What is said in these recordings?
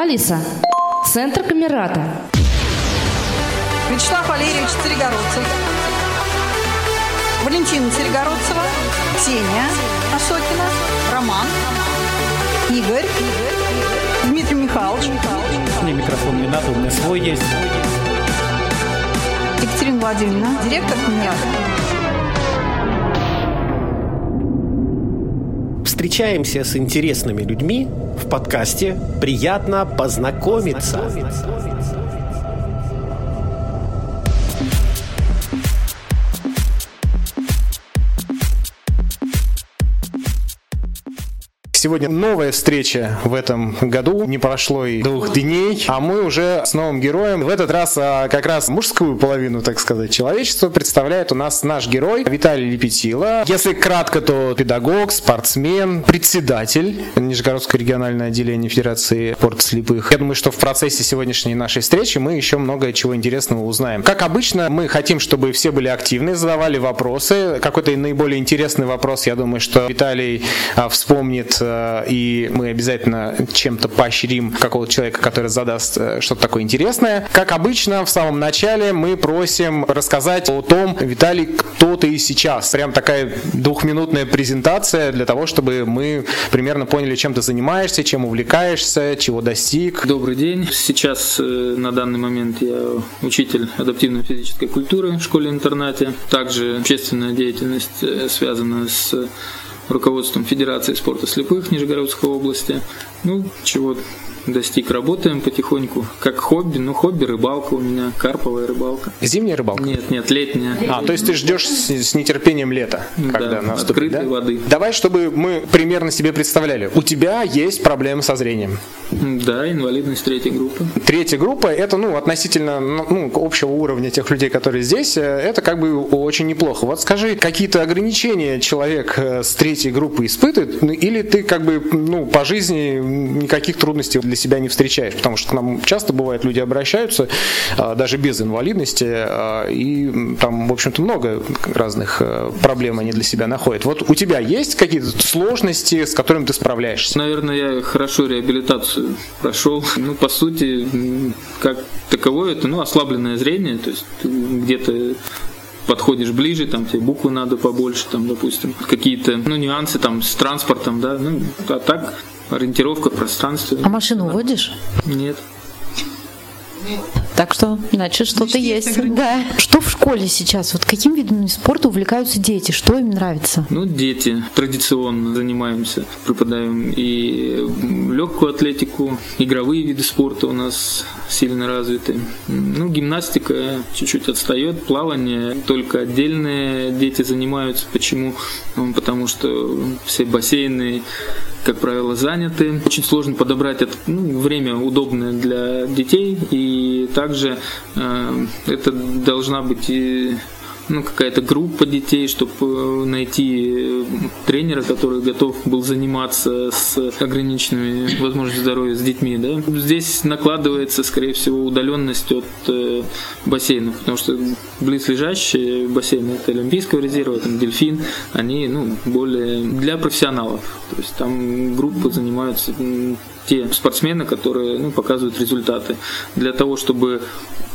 Алиса, центр Камерата. Вячеслав Валерьевич Царегородцев. Валентина Царегородцева. Ксения Осокина. Роман. Игорь. Дмитрий Михайлович. мне микрофон не надо, у меня свой есть. Екатерина Владимировна. Директор КМИАДа. Встречаемся с интересными людьми в подкасте «Приятно познакомиться». Сегодня новая встреча в этом году. Не прошло и двух дней, а мы уже с новым героем. В этот раз а, как раз мужскую половину, так сказать, человечества представляет у нас наш герой Виталий Лепетила. Если кратко, то педагог, спортсмен, председатель Нижегородского регионального отделения Федерации спорта слепых. Я думаю, что в процессе сегодняшней нашей встречи мы еще много чего интересного узнаем. Как обычно, мы хотим, чтобы все были активны, задавали вопросы. Какой-то наиболее интересный вопрос, я думаю, что Виталий а, вспомнит э, и мы обязательно чем-то поощрим какого-то человека, который задаст э, что-то такое интересное. Как обычно, в самом начале мы просим рассказать о том, Виталий, кто ты сейчас. Прям такая двухминутная презентация для того, чтобы мы примерно поняли, чем ты занимаешься, чем увлекаешься, чего достиг. Добрый день. Сейчас э, на данный момент я учитель адаптивной физической культуры в школе-интернате. Также общественная деятельность э, связана с руководством Федерации спорта слепых Нижегородской области. Ну, чего достиг. Работаем потихоньку. Как хобби. Ну, хобби рыбалка у меня. Карповая рыбалка. Зимняя рыбалка? Нет, нет, летняя. А, то есть ты ждешь с, с нетерпением лета, когда да, наступит, открытой да? воды. Давай, чтобы мы примерно себе представляли. У тебя есть проблемы со зрением. Да, инвалидность третьей группы. Третья группа это ну относительно ну, общего уровня тех людей, которые здесь, э, это как бы очень неплохо. Вот скажи, какие-то ограничения человек э, с третьей группы испытывает, ну, или ты как бы ну по жизни никаких трудностей для себя не встречаешь, потому что к нам часто бывает люди обращаются а, даже без инвалидности а, и там в общем-то много разных э, проблем они для себя находят. Вот у тебя есть какие-то сложности, с которыми ты справляешься? Наверное, я хорошо реабилитацию прошел. Ну, по сути, как таковое, это ну, ослабленное зрение, то есть где-то подходишь ближе, там тебе буквы надо побольше, там, допустим, какие-то ну, нюансы там с транспортом, да, ну, а так ориентировка в пространстве. А машину водишь? Нет. Так что, значит, что-то есть. Да. Что в школе сейчас? Вот каким видом спорта увлекаются дети? Что им нравится? Ну, дети традиционно занимаемся, преподаем и легкую атлетику, игровые виды спорта у нас сильно развиты. Ну, гимнастика чуть-чуть отстает, плавание только отдельные дети занимаются. Почему? Ну, Потому что все бассейны как правило, заняты. Очень сложно подобрать ну, время удобное для детей, и также э, это должна быть и ну, какая-то группа детей, чтобы найти э, тренера, который готов был заниматься с ограниченными возможностями здоровья с детьми. Да? Здесь накладывается, скорее всего, удаленность от э, бассейнов, потому что близлежащие бассейны, это Олимпийского резерва, там дельфин, они ну, более для профессионалов. То есть там группы занимаются те спортсмены, которые ну, показывают результаты. Для того, чтобы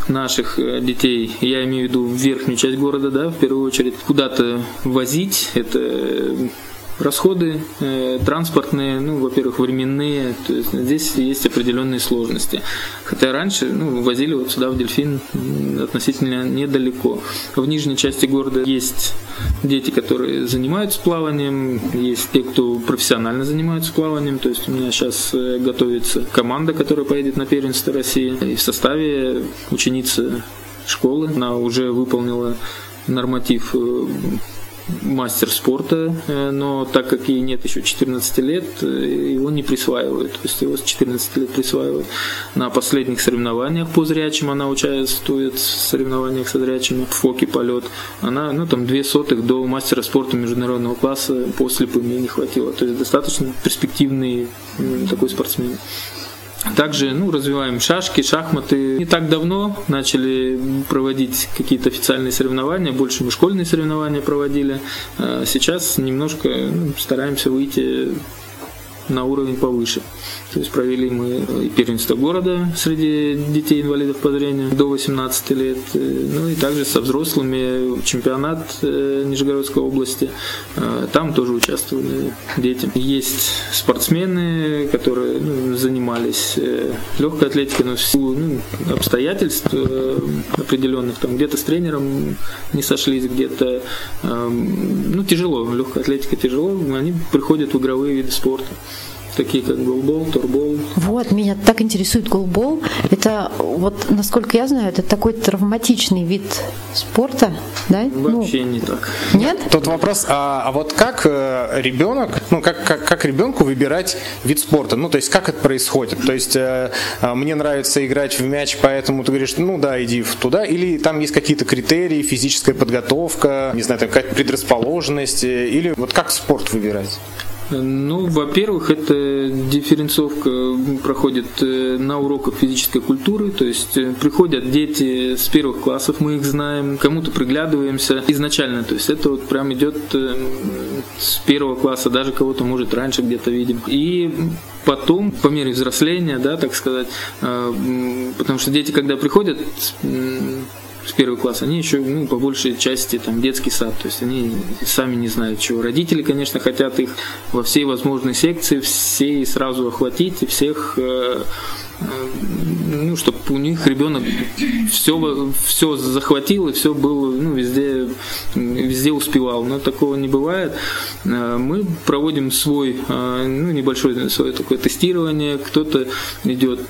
наших э, детей, я имею в виду верхнюю часть города, да, в первую очередь, куда-то возить, это расходы э, транспортные, ну, во-первых, временные, то есть здесь есть определенные сложности. Хотя раньше, ну, возили вот сюда в Дельфин относительно недалеко. В нижней части города есть дети, которые занимаются плаванием, есть те, кто профессионально занимаются плаванием, то есть у меня сейчас э, готовится команда, которая поедет на первенство России, и в составе ученицы школы, она уже выполнила норматив э, мастер спорта, э, но так как ей нет еще 14 лет, э, его не присваивают. То есть его с 14 лет присваивают. На последних соревнованиях по зрячим она участвует в соревнованиях со зрячими в фоке полет. Она, ну, там, две сотых до мастера спорта международного класса по слепым ей не хватило. То есть достаточно перспективный такой спортсмен. Также ну, развиваем шашки, шахматы. Не так давно начали проводить какие-то официальные соревнования, больше мы школьные соревнования проводили. А Сейчас немножко ну, стараемся выйти на уровень повыше. То есть провели мы и первенство города среди детей инвалидов по зрению до 18 лет, ну и также со взрослыми чемпионат Нижегородской области. Там тоже участвовали дети. Есть спортсмены, которые ну, занимались легкой атлетикой, но в силу ну, обстоятельств определенных, там где-то с тренером не сошлись, где-то ну, тяжело, легкая атлетика тяжело, они приходят в игровые виды спорта такие как голбол, турбол. Вот, меня так интересует голбол. Это, вот, насколько я знаю, это такой травматичный вид спорта, да? Вообще ну, не так. Нет? Тут вопрос, а, а вот как э, ребенок, ну, как, как, как ребенку выбирать вид спорта? Ну, то есть, как это происходит? То есть, э, а, мне нравится играть в мяч, поэтому ты говоришь, ну, да, иди туда, или там есть какие-то критерии, физическая подготовка, не знаю, там какая-то предрасположенность, э, или вот как спорт выбирать? Ну, во-первых, это дифференцовка проходит э, на уроках физической культуры, то есть э, приходят дети с первых классов, мы их знаем, кому-то приглядываемся изначально, то есть это вот прям идет э, с первого класса, даже кого-то может раньше где-то видим. И потом, по мере взросления, да, так сказать, потому что дети, когда приходят с первого класса, они еще ну, по большей части там детский сад, то есть они сами не знают чего. Родители, конечно, хотят их во всей возможной секции, все сразу охватить и всех э, ну, чтобы у них ребенок все, все захватил и все было, ну, везде, везде успевал. Но такого не бывает. Э, мы проводим свой, ну, небольшое свое такое тестирование. Кто-то идет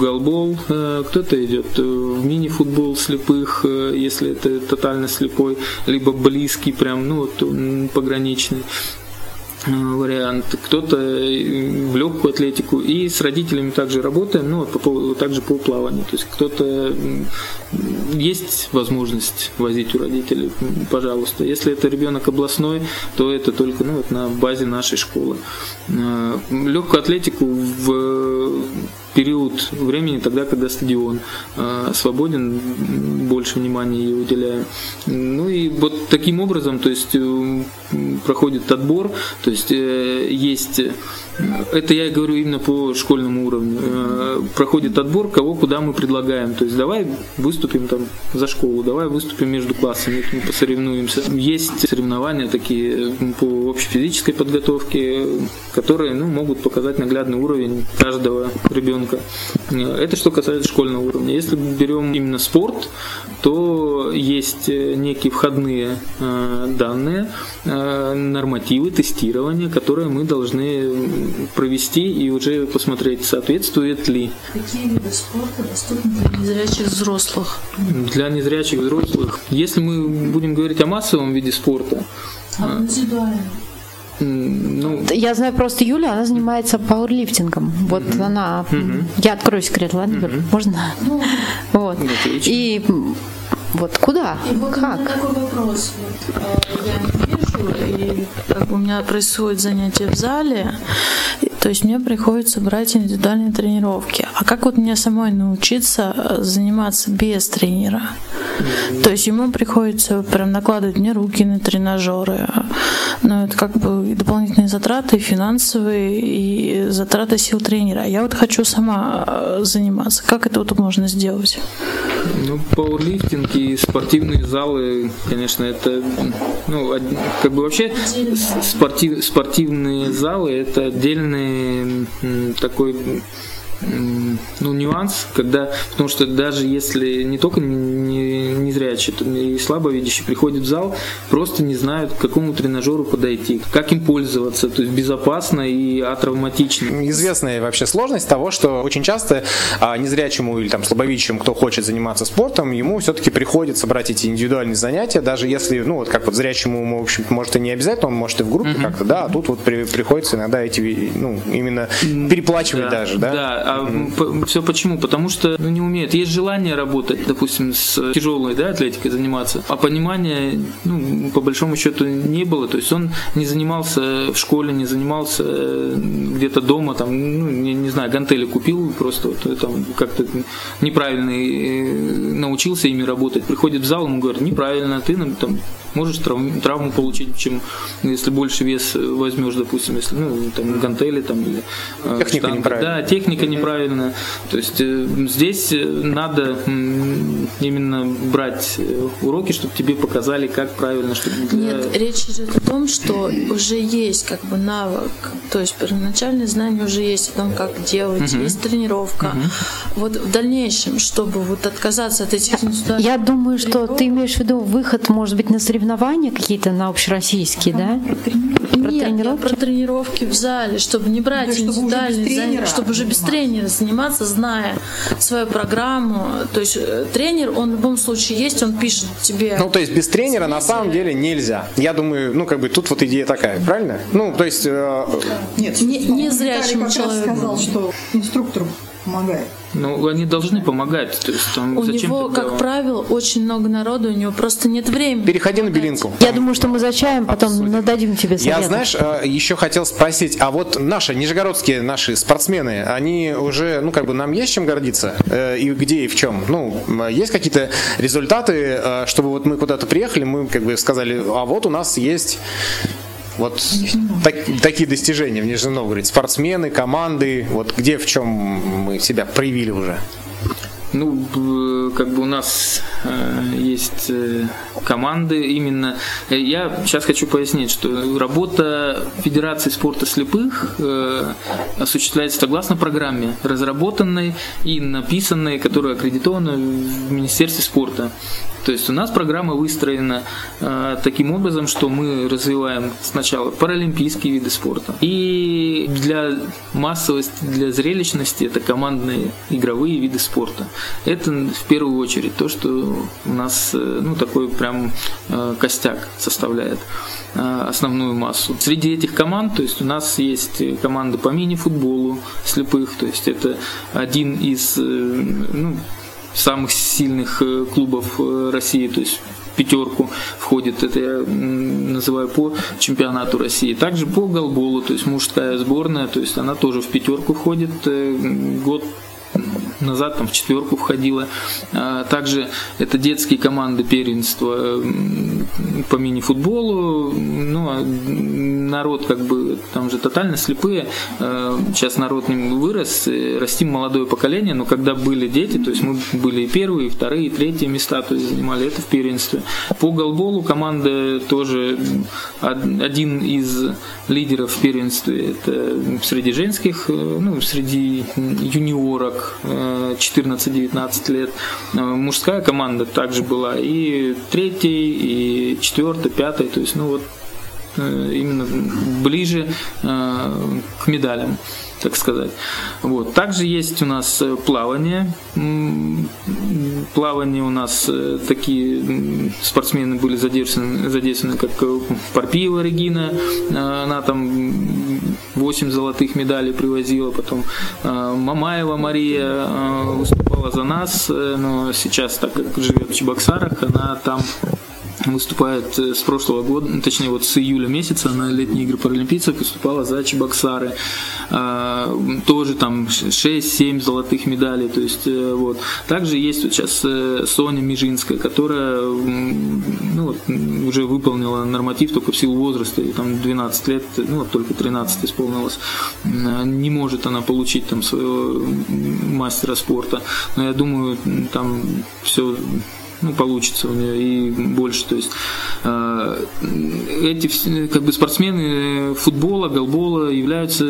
голбол, э, кто-то идет в мини-футбол слепых, э, если это тотально слепой, либо близкий, прям, ну вот пограничный э, вариант, кто-то в легкую атлетику и с родителями также работаем, ну, по, также по плаванию. То есть кто-то есть возможность возить у родителей, пожалуйста. Если это ребенок областной, то это только ну, вот на базе нашей школы. Легкую атлетику в период времени тогда, когда стадион э, свободен, больше внимания ей уделяем. Ну и вот таким образом, то есть э, проходит отбор, то есть э, есть это я говорю именно по школьному уровню. Э, проходит отбор, кого куда мы предлагаем. То есть давай выступим там за школу, давай выступим между классами, мы посоревнуемся. Есть соревнования такие по общей физической подготовке, которые ну, могут показать наглядный уровень каждого ребенка. Э, это что касается школьного уровня. Если берем именно спорт, то есть некие входные э, данные, нормативы тестирования, которые мы должны провести и уже посмотреть, соответствует ли. Какие виды спорта доступны для незрячих взрослых? Для незрячих взрослых. Если мы будем говорить о массовом виде спорта, а индивидуально? Ну, я знаю просто Юля, она занимается пауэрлифтингом. Вот угу. она. Угу. Я открою секрет, ладно, угу. Можно? Ну, вот. Отлично. И вот куда? И вот как? у меня такой вопрос. Вот, э, я и как у меня происходит занятие в зале, то есть мне приходится брать индивидуальные тренировки. А как вот мне самой научиться э, заниматься без тренера? То есть ему приходится прям накладывать мне руки на тренажеры. Но это как бы дополнительные затраты, финансовые, и затраты сил тренера. Я вот хочу сама э, заниматься. Как это вот можно сделать? Ну, пауэрлифтинг и спортивные залы, конечно, это, ну, как бы вообще спортив, спортивные залы это отдельный такой ну, нюанс, когда, потому что даже если не только не, не зрячие, то и слабовидящие приходят в зал, просто не знают, к какому тренажеру подойти, как им пользоваться, то есть безопасно и атравматично. Известная вообще сложность того, что очень часто а, незрячему или там слабовидящему, кто хочет заниматься спортом, ему все-таки приходится брать эти индивидуальные занятия, даже если, ну, вот как вот зрячему, в общем может и не обязательно, он может и в группе uh-huh. как-то, да, а тут вот при, приходится иногда эти, ну, именно переплачивать да, даже, да? Да, а mm-hmm. все почему? Потому что ну, не умеют. Есть желание работать, допустим, с тяжелой да, атлетикой заниматься, а понимания, ну, по большому счету, не было. То есть он не занимался в школе, не занимался э, где-то дома, там, ну, не, не знаю, гантели купил, просто вот, э, там как-то неправильно э, научился ими работать. Приходит в зал, ему говорят, неправильно, ты там можешь травму, травму получить, чем если больше вес возьмешь, допустим, если ну, там гантели там или техника штанга. неправильная. Да, техника неправильная. То есть здесь надо именно брать уроки, чтобы тебе показали, как правильно, чтобы. Нет, речь идет о том, что уже есть как бы навык, то есть первоначальные знания уже есть о том, как делать, угу. есть тренировка. Угу. Вот в дальнейшем, чтобы вот отказаться от этих индивидуальных Я думаю, что ты имеешь в виду выход, может быть, на соревнования какие-то на общероссийские, да? Про Нет, тренировки? про тренировки в зале, чтобы не брать да, индивидуальные чтобы занятия, чтобы уже без тренера заниматься, зная свою программу. То есть э, тренер, он в любом случае есть, он пишет тебе. Ну, то есть без тренера на самом деле нельзя. Я думаю, ну, как бы тут вот идея такая, правильно? Ну, то есть... Э... Нет, не, не зрячему человеку. сказал, что инструктор помогает. Ну, они должны помогать. То есть, там, у него, тогда... как правило, очень много народу, у него просто нет времени. Переходи на белинку. Я думаю, что мы за чаем потом Абсолютно. нададим тебе совет. Я, знаешь, э, еще хотел спросить, а вот наши, нижегородские наши спортсмены, они уже, ну, как бы нам есть чем гордиться? Э, и где, и в чем? Ну, есть какие-то результаты, э, чтобы вот мы куда-то приехали, мы как бы сказали, а вот у нас есть вот так, такие достижения в Нижнем Новгороде. Спортсмены, команды, вот где, в чем мы себя проявили уже? Ну, как бы у нас э, есть э, команды именно. Я сейчас хочу пояснить, что работа Федерации спорта слепых э, осуществляется согласно программе, разработанной и написанной, которая аккредитована в Министерстве спорта. То есть у нас программа выстроена э, таким образом, что мы развиваем сначала паралимпийские виды спорта. И для массовости, для зрелищности это командные игровые виды спорта. Это в первую очередь то, что у нас э, ну, такой прям э, костяк составляет э, основную массу. Среди этих команд, то есть у нас есть команды по мини-футболу слепых, то есть это один из ну, самых сильных э, клубов э, России, то есть пятерку входит, это я называю по чемпионату России. Также по голболу, то есть мужская сборная, то есть она тоже в пятерку входит. Э, год назад там в четверку входила. А, также это детские команды первенства по мини-футболу. Ну, а народ как бы там же тотально слепые. А, сейчас народ вырос, растим молодое поколение, но когда были дети, то есть мы были и первые, и вторые, и третьи места, то есть занимали это в первенстве. По голболу команда тоже один из лидеров в первенстве, это среди женских, ну, среди юниорок, 14-19 лет. Э, мужская команда также была и третий, и четвертый, пятый, то есть, ну вот э, именно ближе э, к медалям так сказать. Вот. Также есть у нас плавание. Плавание у нас такие спортсмены были задействованы, задействованы как Парпиева Регина, она там 8 золотых медалей привозила, потом э, Мамаева Мария э, выступала за нас, э, но сейчас, так как живет в Чебоксарах, она там выступает э, с прошлого года, точнее вот с июля месяца на летние игры паралимпийцев выступала за Чебоксары. А, тоже там 6-7 золотых медалей. То есть, э, вот. Также есть вот сейчас э, Соня Межинская, которая ну, вот, уже выполнила норматив только в силу возраста, и там 12 лет, ну вот только 13 исполнилось. Не может она получить там своего мастера спорта. Но я думаю, там все ну, получится у нее и больше. То есть э, эти как бы спортсмены футбола, голбола являются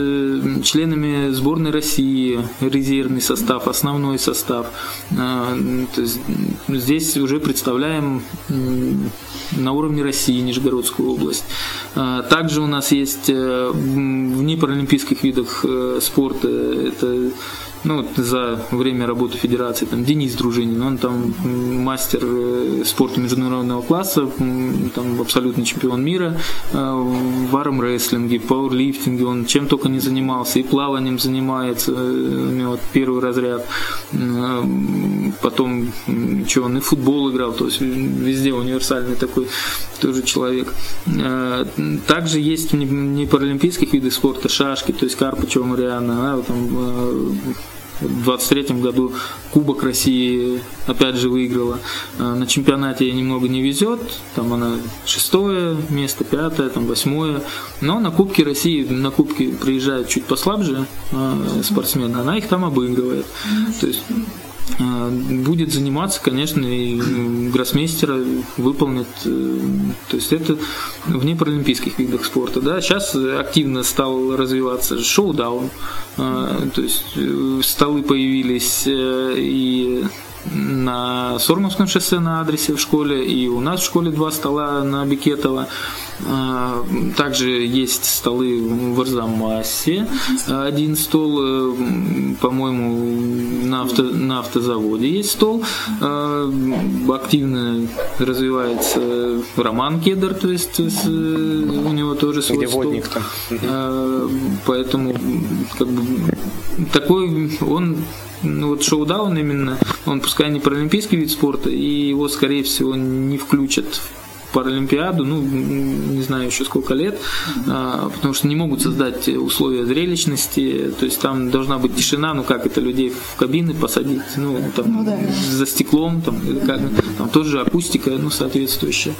членами сборной России, резервный состав, основной состав. Э, то есть здесь уже представляем на уровне России Нижегородскую область. Э, также у нас есть в непаралимпийских видах спорта это ну, за время работы федерации, там, Денис Дружинин, он там мастер э, спорта международного класса, там, абсолютный чемпион мира э, в армрестлинге, пауэрлифтинге, он чем только не занимался, и плаванием занимается, э, у него первый разряд, потом, что он и футбол играл, то есть везде универсальный такой тоже человек. Также есть не паралимпийских видов спорта шашки, то есть Карпачева Мариана, она там В 23 году Кубок России опять же выиграла. А, на чемпионате ей немного не везет, там она шестое место, пятое, там восьмое. Но на Кубке России, на Кубке приезжают чуть послабже спортсмены, она их там обыгрывает. То есть будет заниматься, конечно, и гроссмейстера выполнит. Э, то есть это вне паралимпийских видах спорта. Да? Сейчас активно стал развиваться шоу-даун. А, то есть э, столы появились э, и на Сормовском шоссе на адресе в школе, и у нас в школе два стола на Бикетова. Также есть столы в Арзамасе. Один стол, э, по-моему, на, авто, на автозаводе есть стол. А, активно развивается Роман Кедр, то есть у него тоже свой Где стол. водник там. А, поэтому как бы такой он вот шоу-даун именно, он пускай не паралимпийский вид спорта, и его, скорее всего, не включат Паралимпиаду, ну, не знаю еще сколько лет, а, потому что не могут создать условия зрелищности, то есть там должна быть тишина, ну как это людей в кабины посадить, ну, там, ну, да. за стеклом, там, как, там тоже акустика, ну, соответствующая.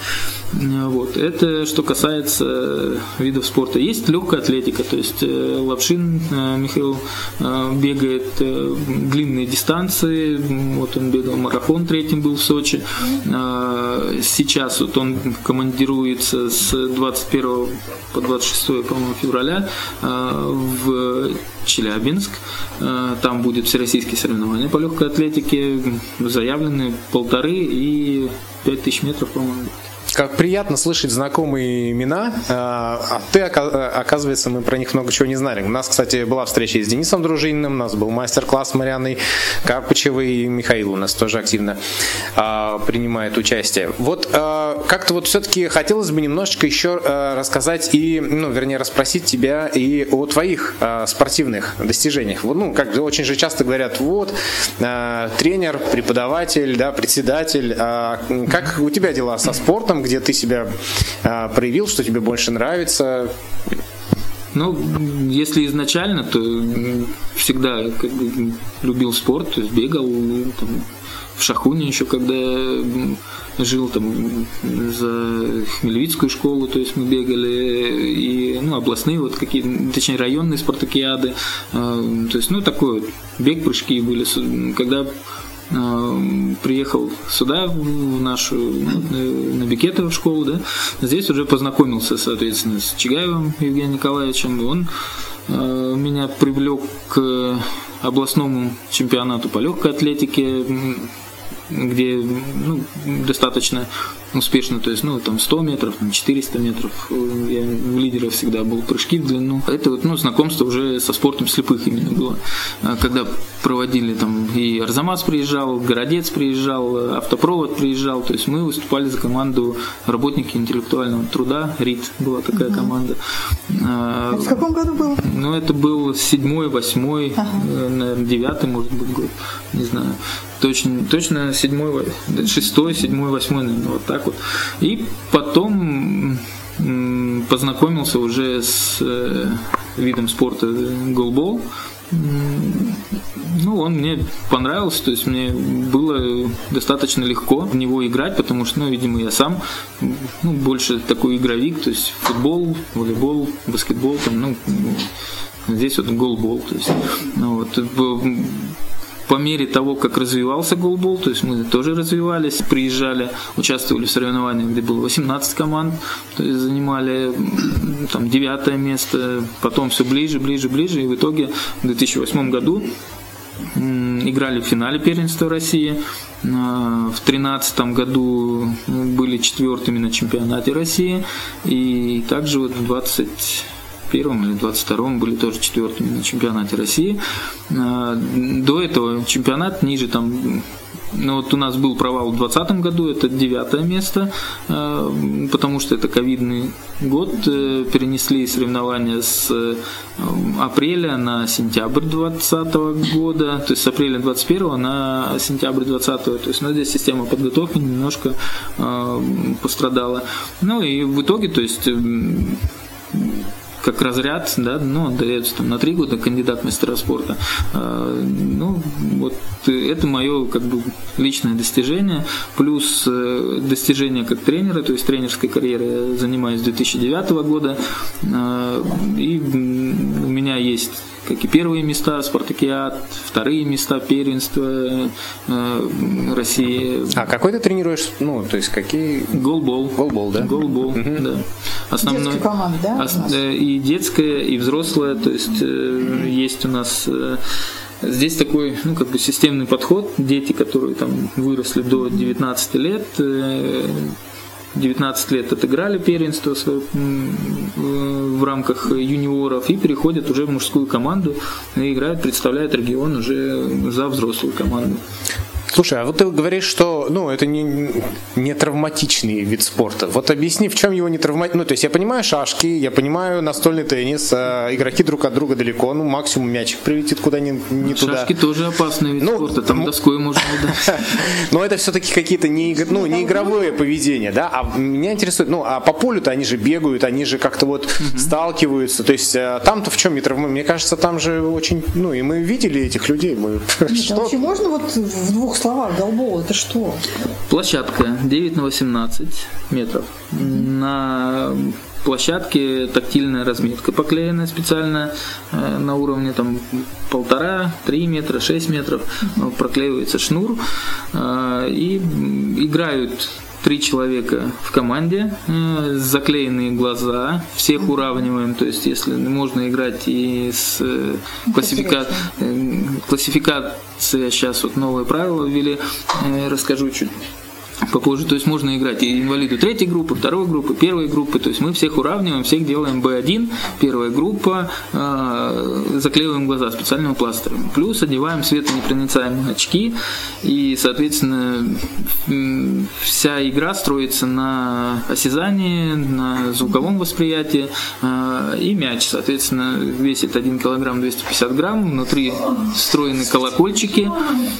Вот. Это что касается видов спорта. Есть легкая атлетика, то есть э, Лапшин э, Михаил э, бегает длинные дистанции, вот он бегал марафон третьим был в Сочи. Сейчас вот он командируется с 21 по 26 по-моему, февраля э, в Челябинск. Э, там будет всероссийские соревнования по легкой атлетике. Заявлены полторы и пять тысяч метров, по-моему. Как приятно слышать знакомые имена, а, а ты, оказывается, мы про них много чего не знали. У нас, кстати, была встреча с Денисом Дружининым, у нас был мастер-класс с Марианой Карпычевой, и Михаил у нас тоже активно а, принимает участие. Вот а, как-то вот все-таки хотелось бы немножечко еще рассказать и, ну, вернее, расспросить тебя и о твоих спортивных достижениях. Вот, ну, как очень же часто говорят, вот, тренер, преподаватель, да, председатель, как у тебя дела со спортом, где ты себя а, проявил, что тебе больше нравится? Ну, если изначально, то всегда как бы, любил спорт, то есть бегал там, в Шахуне еще, когда жил там за Хмельницкую школу, то есть мы бегали и ну, областные вот какие точнее районные спартакиады, а, то есть ну такой вот бег прыжки были, когда Э, приехал сюда, в нашу, на Бикетово школу, да, здесь уже познакомился, соответственно, с Чигаевым Евгением Николаевичем, и он э, меня привлек к областному чемпионату по легкой атлетике, где ну, достаточно успешно, то есть, ну, там 100 метров, там 400 метров, я в лидерах всегда был прыжки в длину. Это вот, ну, знакомство уже со спортом слепых именно было. А когда проводили там и Арзамас приезжал, Городец приезжал, Автопровод приезжал, то есть мы выступали за команду работники интеллектуального труда, РИТ была такая угу. команда. А в каком году было? Ну, это был седьмой, восьмой, ага. Э, наверное, девятый, может быть, год, не знаю. Точно, точно седьмой, шестой, седьмой, восьмой, наверное, вот так вот. И потом познакомился уже с э, видом спорта голбол. Ну, он мне понравился, то есть мне было достаточно легко в него играть, потому что, ну, видимо, я сам ну, больше такой игровик, то есть футбол, волейбол, баскетбол, там, ну, здесь вот голбол, то есть, ну, вот, по мере того, как развивался голбол, то есть мы тоже развивались, приезжали, участвовали в соревнованиях, где было 18 команд, то есть занимали там девятое место, потом все ближе, ближе, ближе, и в итоге в 2008 году играли в финале первенства России. А, в 2013 году были четвертыми на чемпионате России. И также вот в 20 21 или 22 были тоже четвертыми на чемпионате России. А, до этого чемпионат ниже там ну вот у нас был провал в 2020 году, это девятое место, а, потому что это ковидный год, э, перенесли соревнования с э, апреля на сентябрь 2020 года, то есть с апреля 21 на сентябрь 2020, то есть ну, здесь система подготовки немножко а, пострадала. Ну и в итоге, то есть как разряд, да, ну, он дается там на три года кандидат мастера спорта. А, ну, вот это мое как бы личное достижение, плюс э, достижение как тренера, то есть тренерской карьеры я занимаюсь с 2009 года, а, и у меня есть как и первые места Спартакиад, вторые места первенства э, России. А какой ты тренируешь? Ну, то есть какие? Голбол. Голбол, да? Голбол, угу. да. Основной, детская команда, да? Ос, э, и детская, и взрослая, то есть э, есть у нас э, Здесь такой, ну, как бы системный подход. Дети, которые там выросли до 19 лет, 19 лет отыграли первенство в рамках юниоров и переходят уже в мужскую команду и играют, представляют регион уже за взрослую команду. Слушай, а вот ты говоришь, что ну, это не, не травматичный вид спорта. Вот объясни, в чем его не травматичный. Ну, то есть я понимаю шашки, я понимаю настольный теннис, а игроки друг от друга далеко, ну, максимум мячик прилетит куда не, не туда. Шашки тоже опасный вид ну, спорта, там доской можно ударить. Но это все-таки какие-то не, ну, не игровое поведение, да? А меня интересует, ну, а по полю-то они же бегают, они же как-то вот сталкиваются. То есть э, там-то в чем не травма? Мне кажется, там же очень, ну, и мы видели этих людей. Мы... Нет, а вообще можно вот в двух словах голбол это что? Площадка 9 на 18 метров. На площадке тактильная разметка поклеена специально э, на уровне там полтора, три метра, шесть метров. Проклеивается шнур э, и играют три человека в команде, э, заклеенные глаза, всех уравниваем, то есть если можно играть и с э, классифика... Э, классификация, сейчас вот новые правила ввели, расскажу чуть попозже. То есть можно играть и инвалиду третьей группы, второй группы, первой группы. То есть мы всех уравниваем, всех делаем B1, первая группа, э, заклеиваем глаза специальным пластырем. Плюс одеваем светонепроницаемые очки. И, соответственно, вся игра строится на осязании, на звуковом восприятии. Э, и мяч, соответственно, весит 1 килограмм 250 грамм. Внутри встроены колокольчики.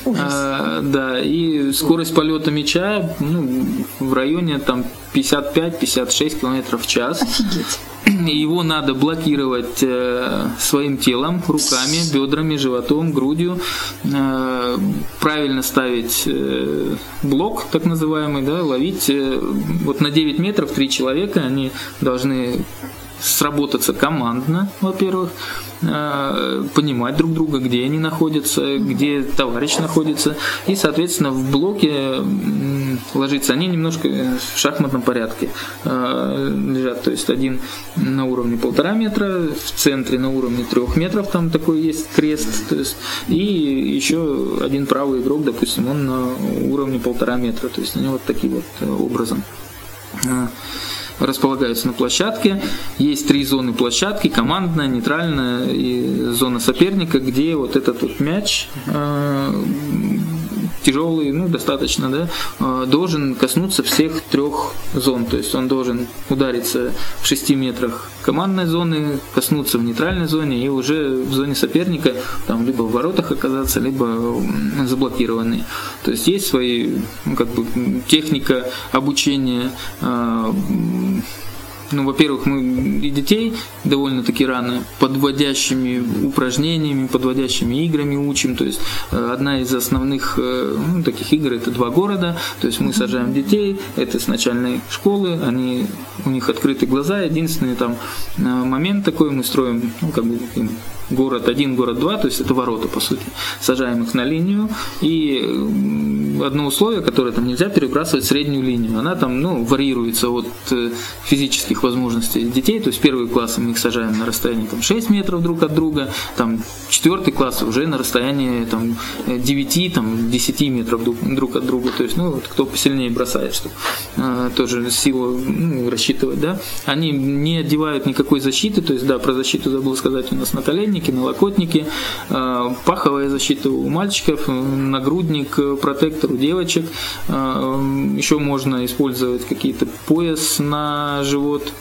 Э, да, и скорость полета мяча ну, в районе там 55-56 км в час. Офигеть. Его надо блокировать э, своим телом, руками, бедрами, животом, грудью. Э, правильно ставить э, блок, так называемый, да, ловить. Э, вот на 9 метров три человека, они должны сработаться командно, во-первых, э, понимать друг друга, где они находятся, где товарищ находится, и, соответственно, в блоке ложиться. Они немножко в шахматном порядке э, лежат, то есть один на уровне полтора метра, в центре на уровне трех метров, там такой есть крест, то есть, и еще один правый игрок, допустим, он на уровне полтора метра, то есть они вот таким вот э, образом располагаются на площадке. Есть три зоны площадки, командная, нейтральная и зона соперника, где вот этот вот мяч э, тяжелый, ну, достаточно, да, э, должен коснуться всех трех зон. То есть он должен удариться в 6 метрах командной зоны, коснуться в нейтральной зоне и уже в зоне соперника там либо в воротах оказаться, либо заблокированные. То есть есть свои, ну, как бы, техника обучения э, ну, во-первых, мы и детей довольно-таки рано подводящими упражнениями, подводящими играми учим. То есть э, одна из основных э, ну, таких игр это два города. То есть мы сажаем детей, это с начальной школы, они, у них открыты глаза. Единственный там э, момент такой мы строим, ну, как бы город один, город два, то есть это ворота, по сути. Сажаем их на линию, и одно условие, которое там нельзя перебрасывать среднюю линию. Она там, ну, варьируется от э, физических возможностей детей, то есть первые классы мы их сажаем на расстоянии там 6 метров друг от друга, там четвертый класс уже на расстоянии там 9, там 10 метров друг от друга, то есть, ну, вот кто посильнее бросает, чтобы э, тоже силу ну, рассчитывать, да. Они не одевают никакой защиты, то есть, да, про защиту забыл сказать у нас на наколенники, налокотники, э, паховая защита у мальчиков, нагрудник, э, протектор у девочек. Э, Еще можно использовать какие-то пояс на живот.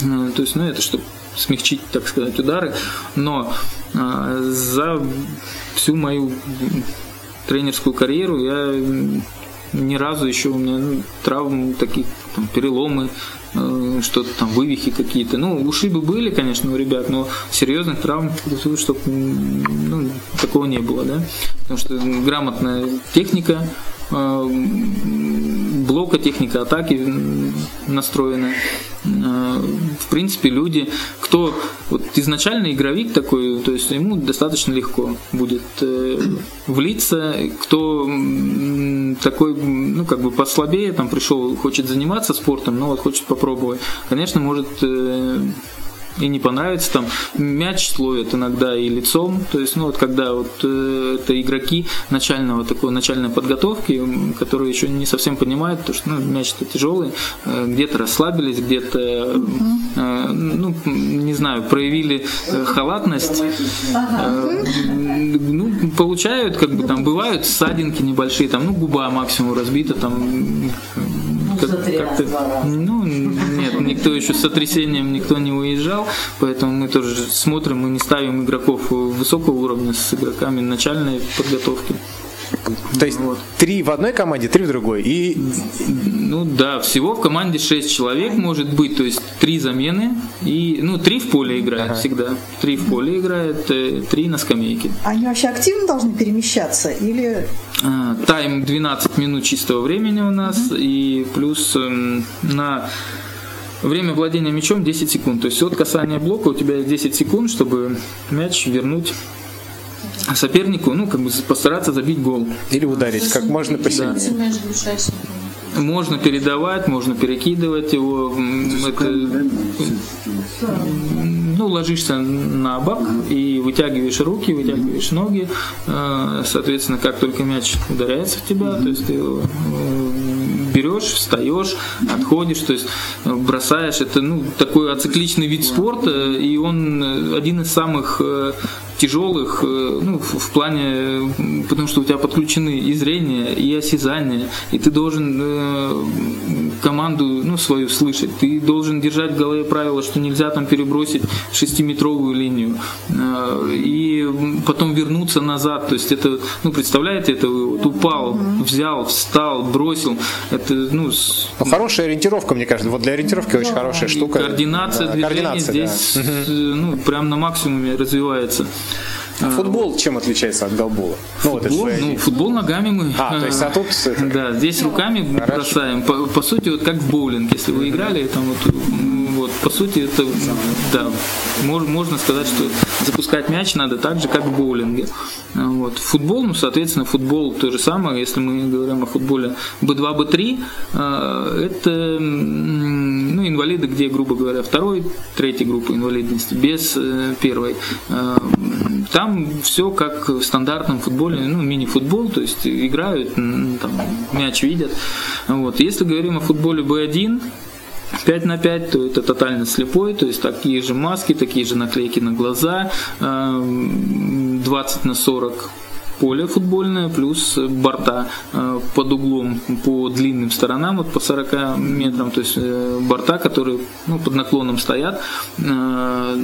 То есть, ну, это чтобы смягчить, так сказать, удары. Но за всю мою тренерскую карьеру я ни разу еще у меня ну, травм таких, там, переломы, что-то там, вывихи какие-то. Ну, ушибы были, конечно, у ребят, но серьезных травм, чтобы ну, такого не было, да. Потому что грамотная техника, э, блока, техника атаки настроена. Э, в принципе, люди, кто вот изначально игровик такой, то есть ему достаточно легко будет э, влиться, кто такой, ну, как бы послабее, там пришел, хочет заниматься спортом, но вот хочет попробовать, конечно, может э, и не понравится, там. Мяч ловят иногда и лицом, то есть, ну вот когда вот э, это игроки начального такой начальной подготовки, которые еще не совсем понимают, то что ну, мяч-то тяжелый, э, где-то расслабились, где-то, э, ну не знаю, проявили э, халатность, э, ну получают, как бы там бывают ссадинки небольшие, там, ну губа максимум разбита, там как, как ну, нет, никто еще с сотрясением никто не уезжал, поэтому мы тоже смотрим, мы не ставим игроков высокого уровня с игроками начальной подготовки. То есть вот. три в одной команде, три в другой. И... Ну да, всего в команде шесть человек может быть, то есть три замены и ну три в поле играют ага. всегда. Три в поле играют, э, три на скамейке. Они вообще активно должны перемещаться или? А, тайм 12 минут чистого времени у нас угу. и плюс эм, на Время владения мячом 10 секунд. То есть от касания блока у тебя есть 10 секунд, чтобы мяч вернуть сопернику, ну, как бы постараться забить гол. Или ударить как можно посильнее. Да. Можно передавать, можно перекидывать его. Это, ну, ложишься на бок и вытягиваешь руки, вытягиваешь ноги. Э, соответственно, как только мяч ударяется в тебя, то есть ты его э, берешь, встаешь, отходишь, то есть бросаешь. Это ну, такой ацикличный вид спорта, и он один из самых э, тяжелых, э, ну, в плане, потому что у тебя подключены и зрение, и осязание, и ты должен э, команду, ну, свою слышать, ты должен держать в голове правило, что нельзя там перебросить шестиметровую линию, э, и потом вернуться назад, то есть это, ну, представляете, это вот упал, взял, встал, бросил, это, ну... ну хорошая ориентировка, мне кажется, вот для ориентировки очень хорошая штука. Координация да, движений координация, здесь, да. ну, прям на максимуме развивается. А футбол чем отличается от голбола? Ну, футбол, вот ну, футбол ногами мы. А, то есть, а тут... Да, здесь руками Хорошо. бросаем. По, по сути, вот как в боулинг. Если вы играли, там вот вот, по сути, это, да, можно сказать, что запускать мяч надо так же, как в боулинге. Вот. Футбол, ну, соответственно, футбол то же самое, если мы говорим о футболе B2, B3, э, это ну, инвалиды, где, грубо говоря, второй, третьей группы инвалидности, без э, первой. Э, там все как в стандартном футболе, ну, мини-футбол, то есть играют, там, мяч видят. Вот. Если говорим о футболе B1, 5 на 5, то это тотально слепой, то есть такие же маски, такие же наклейки на глаза, 20 эм, на 40 поле футбольное, плюс борта э, под углом по длинным сторонам, вот по 40 метрам, то есть э, борта, которые ну, под наклоном стоят, э,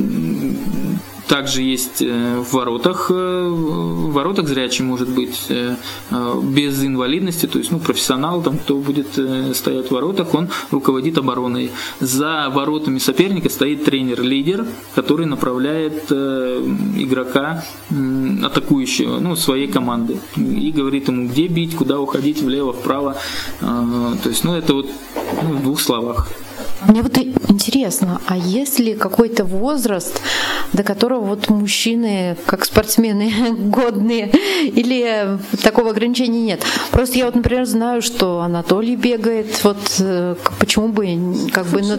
также есть э, в воротах, э, в воротах зрячий может быть э, без инвалидности, то есть ну, профессионал, там, кто будет стоять в воротах, он руководит обороной. За воротами соперника стоит тренер-лидер, который направляет игрока атакующего, ну, своей команды и говорит ему, где бить, куда уходить, влево, вправо. То есть, ну, это вот ну, в двух словах. Мне вот интересно, а есть ли какой-то возраст, до которого вот мужчины, как спортсмены, годные, или такого ограничения нет? Просто я вот, например, знаю, что Анатолий бегает, вот э, почему бы как бы на,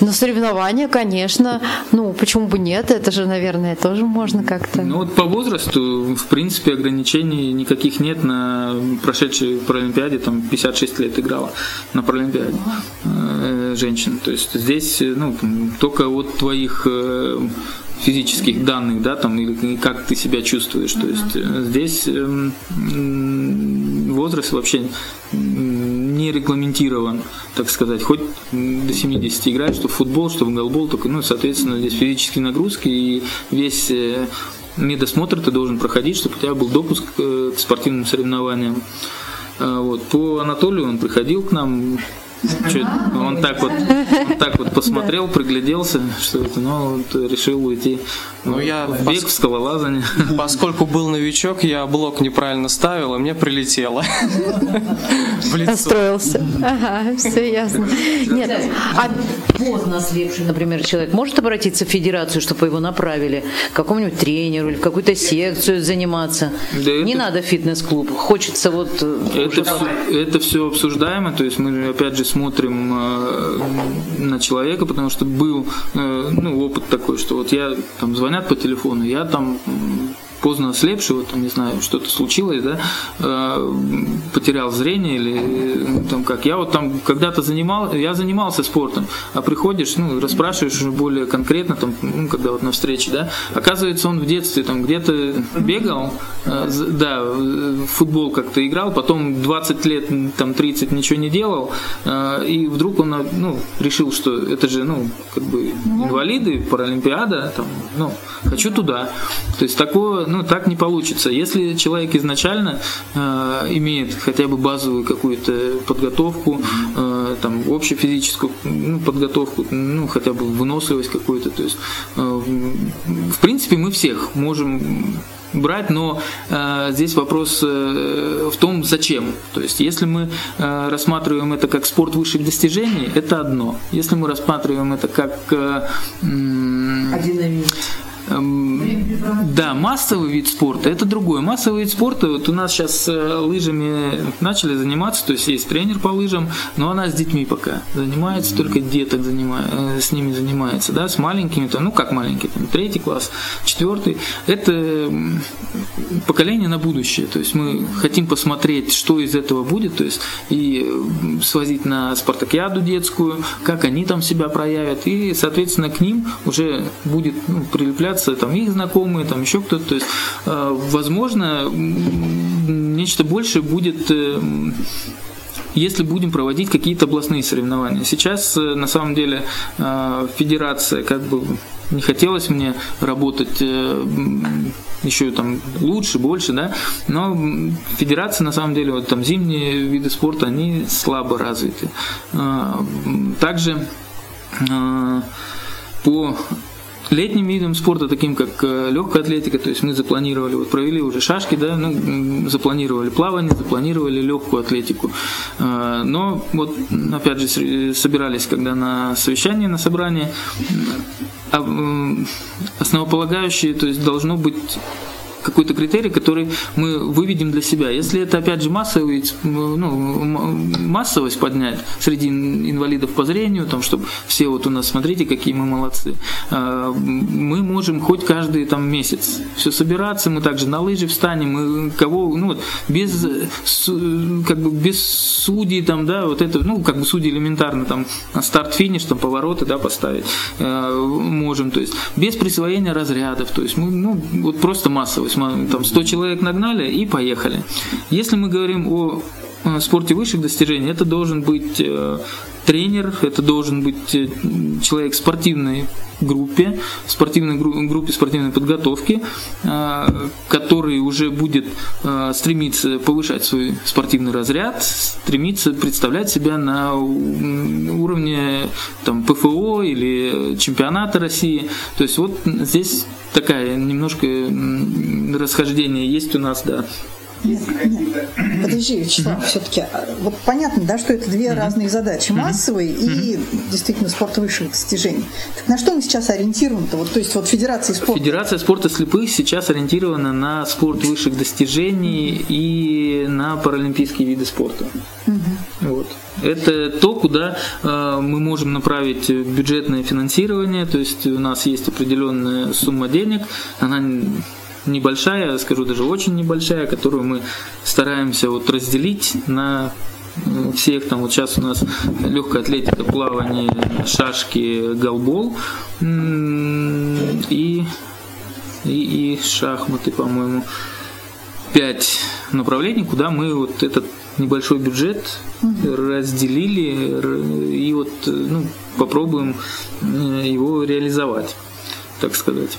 на соревнования, конечно, ну почему бы нет, это же, наверное, тоже можно как-то. Ну вот по возрасту, в принципе, ограничений никаких нет. На прошедшей Паралимпиаде, там 56 лет играла на Паралимпиаде. Э, женщин. То есть здесь э, ну, только от твоих э, физических данных, да, там, или как ты себя чувствуешь. То есть э, здесь возраст вообще не регламентирован, так сказать, хоть до 70 играть, что в футбол, что в голбол, только, ну, соответственно, здесь физические нагрузки и весь медосмотр ты должен проходить, чтобы у тебя был допуск к спортивным соревнованиям. Вот. По Анатолию он приходил к нам, Чё это? он так вот, он так вот посмотрел, пригляделся, что это, ну, вот решил уйти Ну, я в бег, в скалолазание. Поскольку был новичок, я блок неправильно ставил, и мне прилетело. В лицо. Ага, все ясно. Нет, а поздно ослепший, например, человек может обратиться в федерацию, чтобы его направили к какому-нибудь тренеру или в какую-то секцию заниматься? Да Не это- надо фитнес-клуб. Хочется вот... э, Это все, это все обсуждаемо, то есть мы опять же смотрим э, на человека, потому что был э, ну, опыт такой, что вот я там звонят по телефону, я там поздно ослепший, вот не знаю, что-то случилось, да, э, потерял зрение или э, там как. Я вот там когда-то занимал, я занимался спортом, а приходишь, ну, расспрашиваешь уже более конкретно, там, ну, когда вот на встрече, да, оказывается, он в детстве там где-то бегал, э, да, в футбол как-то играл, потом 20 лет, там 30 ничего не делал, э, и вдруг он, э, ну, решил, что это же, ну, как бы инвалиды, паралимпиада, там, ну, хочу туда. То есть такое, ну, так не получится. Если человек изначально э, имеет хотя бы базовую какую-то подготовку, э, там, общефизическую ну, подготовку, ну, хотя бы выносливость какую-то, то есть, э, в- принципе, мы всех можем брать, но э, здесь вопрос э, в том, зачем. То есть, если мы э, рассматриваем это как спорт высших достижений, это одно. Если мы рассматриваем это как э, м, Эм, Да, массовый вид спорта это другое. Массовый вид спорта, вот у нас сейчас лыжами начали заниматься, то есть есть тренер по лыжам, но она с детьми пока занимается, только деток занимает, э, с ними занимается, да, с маленькими, там, ну как маленькие, там, третий класс, четвертый. Это поколение на будущее, то есть мы хотим посмотреть, что из этого будет, то есть и свозить на спартакиаду детскую, как они там себя проявят, и, соответственно, к ним уже будет ну, прилепляться там их знакомые, там еще кто-то, то есть, э, возможно, нечто большее будет э, если будем проводить какие-то областные соревнования. Сейчас, э, на самом деле, федерация как бы не хотелось мне работать еще там лучше, больше, да, но м, федерация на самом деле, вот там зимние виды спорта, они слабо развиты. Также по летним видам спорта, таким как легкая атлетика, то есть мы запланировали, вот провели уже шашки, да, ну, запланировали плавание, запланировали легкую атлетику. Э, Но вот, опять же, сре- собирались, когда на совещание, на собрание, а, м, основополагающее, то есть должно быть какой-то критерий, который мы выведем для себя. Если это, опять же, массовый, ну, массовость поднять среди инвалидов по зрению, там, чтобы все вот у нас, смотрите, какие мы молодцы, а, мы можем хоть каждый там месяц все собираться, мы также на лыжи встанем, мы кого, ну, вот, без, э, как бы, без судей, там, да, вот это, ну, как бы судьи элементарно, там, старт-финиш, там, повороты, да, поставить. Э, можем, то есть, без присвоения разрядов, то есть, мы, ну, вот просто массовость, там, 100 человек нагнали и поехали. Если мы говорим о э, спорте высших достижений, это должен быть э, тренер, это должен быть э, человек в спортивной группе, в спортивной гру- группе спортивной подготовки, который уже будет стремиться повышать свой спортивный разряд, стремиться представлять себя на уровне там, ПФО или чемпионата России. То есть вот здесь такая немножко расхождение есть у нас, да. Подожди, Вячеслав, все-таки вот понятно, да, что это две разные задачи: массовый и действительно спорт высших достижений. Так на что мы сейчас ориентированы-то? Вот, то есть вот Федерация спорта. Федерация спорта слепых сейчас ориентирована на спорт высших достижений и на паралимпийские виды спорта. Вот. Это то, куда э, мы можем направить бюджетное финансирование, то есть у нас есть определенная сумма денег, она небольшая, скажу даже очень небольшая, которую мы стараемся вот разделить на всех. Там вот сейчас у нас легкая атлетика, плавание, шашки, голбол. И и, и шахматы, по-моему, пять направлений, куда мы вот этот небольшой бюджет разделили и вот э, ну, попробуем э, его реализовать, так сказать.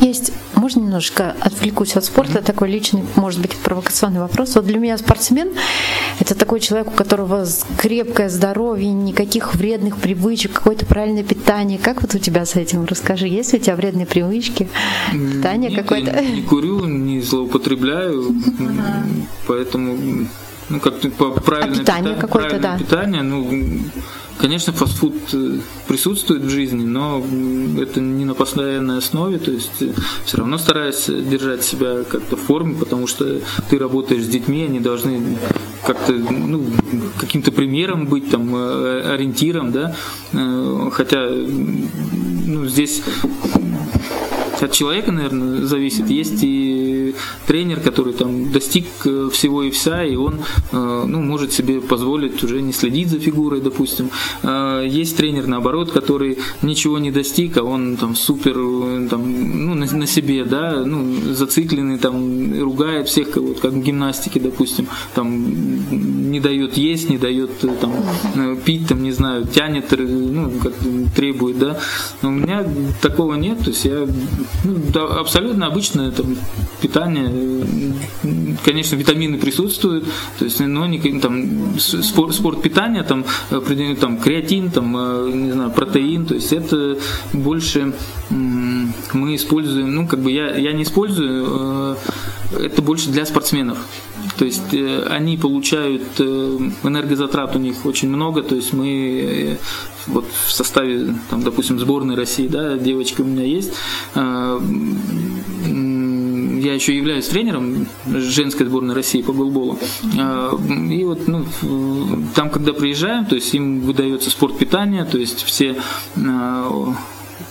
Есть, можно немножко отвлекусь от спорта, такой личный, может быть, провокационный вопрос. Вот для меня спортсмен – это такой человек, у которого крепкое здоровье, никаких вредных привычек, какое-то правильное питание. Как вот у тебя с этим? Расскажи, есть ли у тебя вредные привычки, питание Нет, какое-то? Я не курю, не злоупотребляю, поэтому ну, как правильное а питание какое-то, да. питание, ну, Конечно, фастфуд э, присутствует в жизни, но это не на постоянной основе, то есть э, все равно стараюсь держать себя как-то в форме, потому что ты работаешь с детьми, они должны как-то ну, каким-то примером быть, там, э, ориентиром, да, хотя ну, здесь от человека, наверное, зависит. Есть и тренер, который там достиг э, всего и вся, и он э, ну, может себе позволить уже не следить за фигурой, допустим. Э, есть тренер, наоборот, который ничего не достиг, а он там супер там, ну, на, на себе, да, ну, зацикленный, там, ругает всех, кого как в гимнастике, допустим, там, не дает есть, не дает там, пить, там, не знаю, тянет, ну, как требует, да. Но у меня такого нет, то есть я ну, да, абсолютно обычное там, питание. Конечно, витамины присутствуют, то есть, но не там спорт, спорт питания, там, там креатин, там, э, не знаю, протеин, то есть это больше мы используем, ну, как бы я, я не использую, э, это больше для спортсменов. То есть э, они получают энергозатрат у них очень много, то есть мы вот в составе, там, допустим, сборной России, да, девочка у меня есть, я еще являюсь тренером женской сборной России по голболу. И вот ну, там, когда приезжаем, то есть им выдается спорт питания, то есть все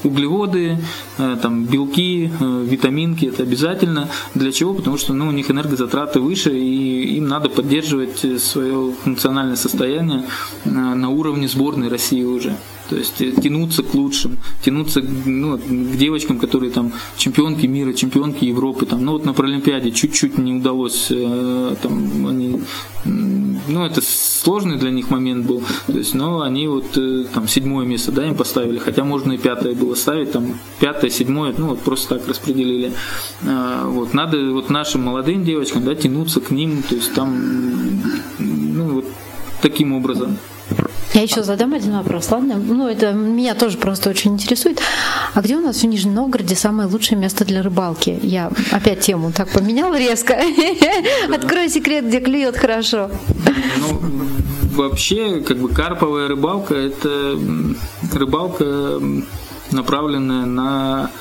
углеводы, там, белки, витаминки, это обязательно. Для чего? Потому что ну, у них энергозатраты выше, и им надо поддерживать свое функциональное состояние на уровне сборной России уже. То есть э, тянуться к лучшим, тянуться ну, к девочкам, которые там чемпионки мира, чемпионки Европы. Там, ну вот на Паралимпиаде чуть-чуть не удалось, э, там, они, ну это сложный для них момент был. То есть, но они вот э, там седьмое место, да, им поставили, хотя можно и пятое было ставить, там пятое, седьмое, ну вот просто так распределили. А, вот надо вот нашим молодым девочкам, да, тянуться к ним, то есть там, ну вот таким образом. Я еще задам один вопрос, ладно? Ну, это меня тоже просто очень интересует. А где у нас в Нижнем Новгороде самое лучшее место для рыбалки? Я опять тему так поменял резко. Открой секрет, где клюет хорошо. Ну, вообще, как бы карповая рыбалка – это рыбалка, направленная на,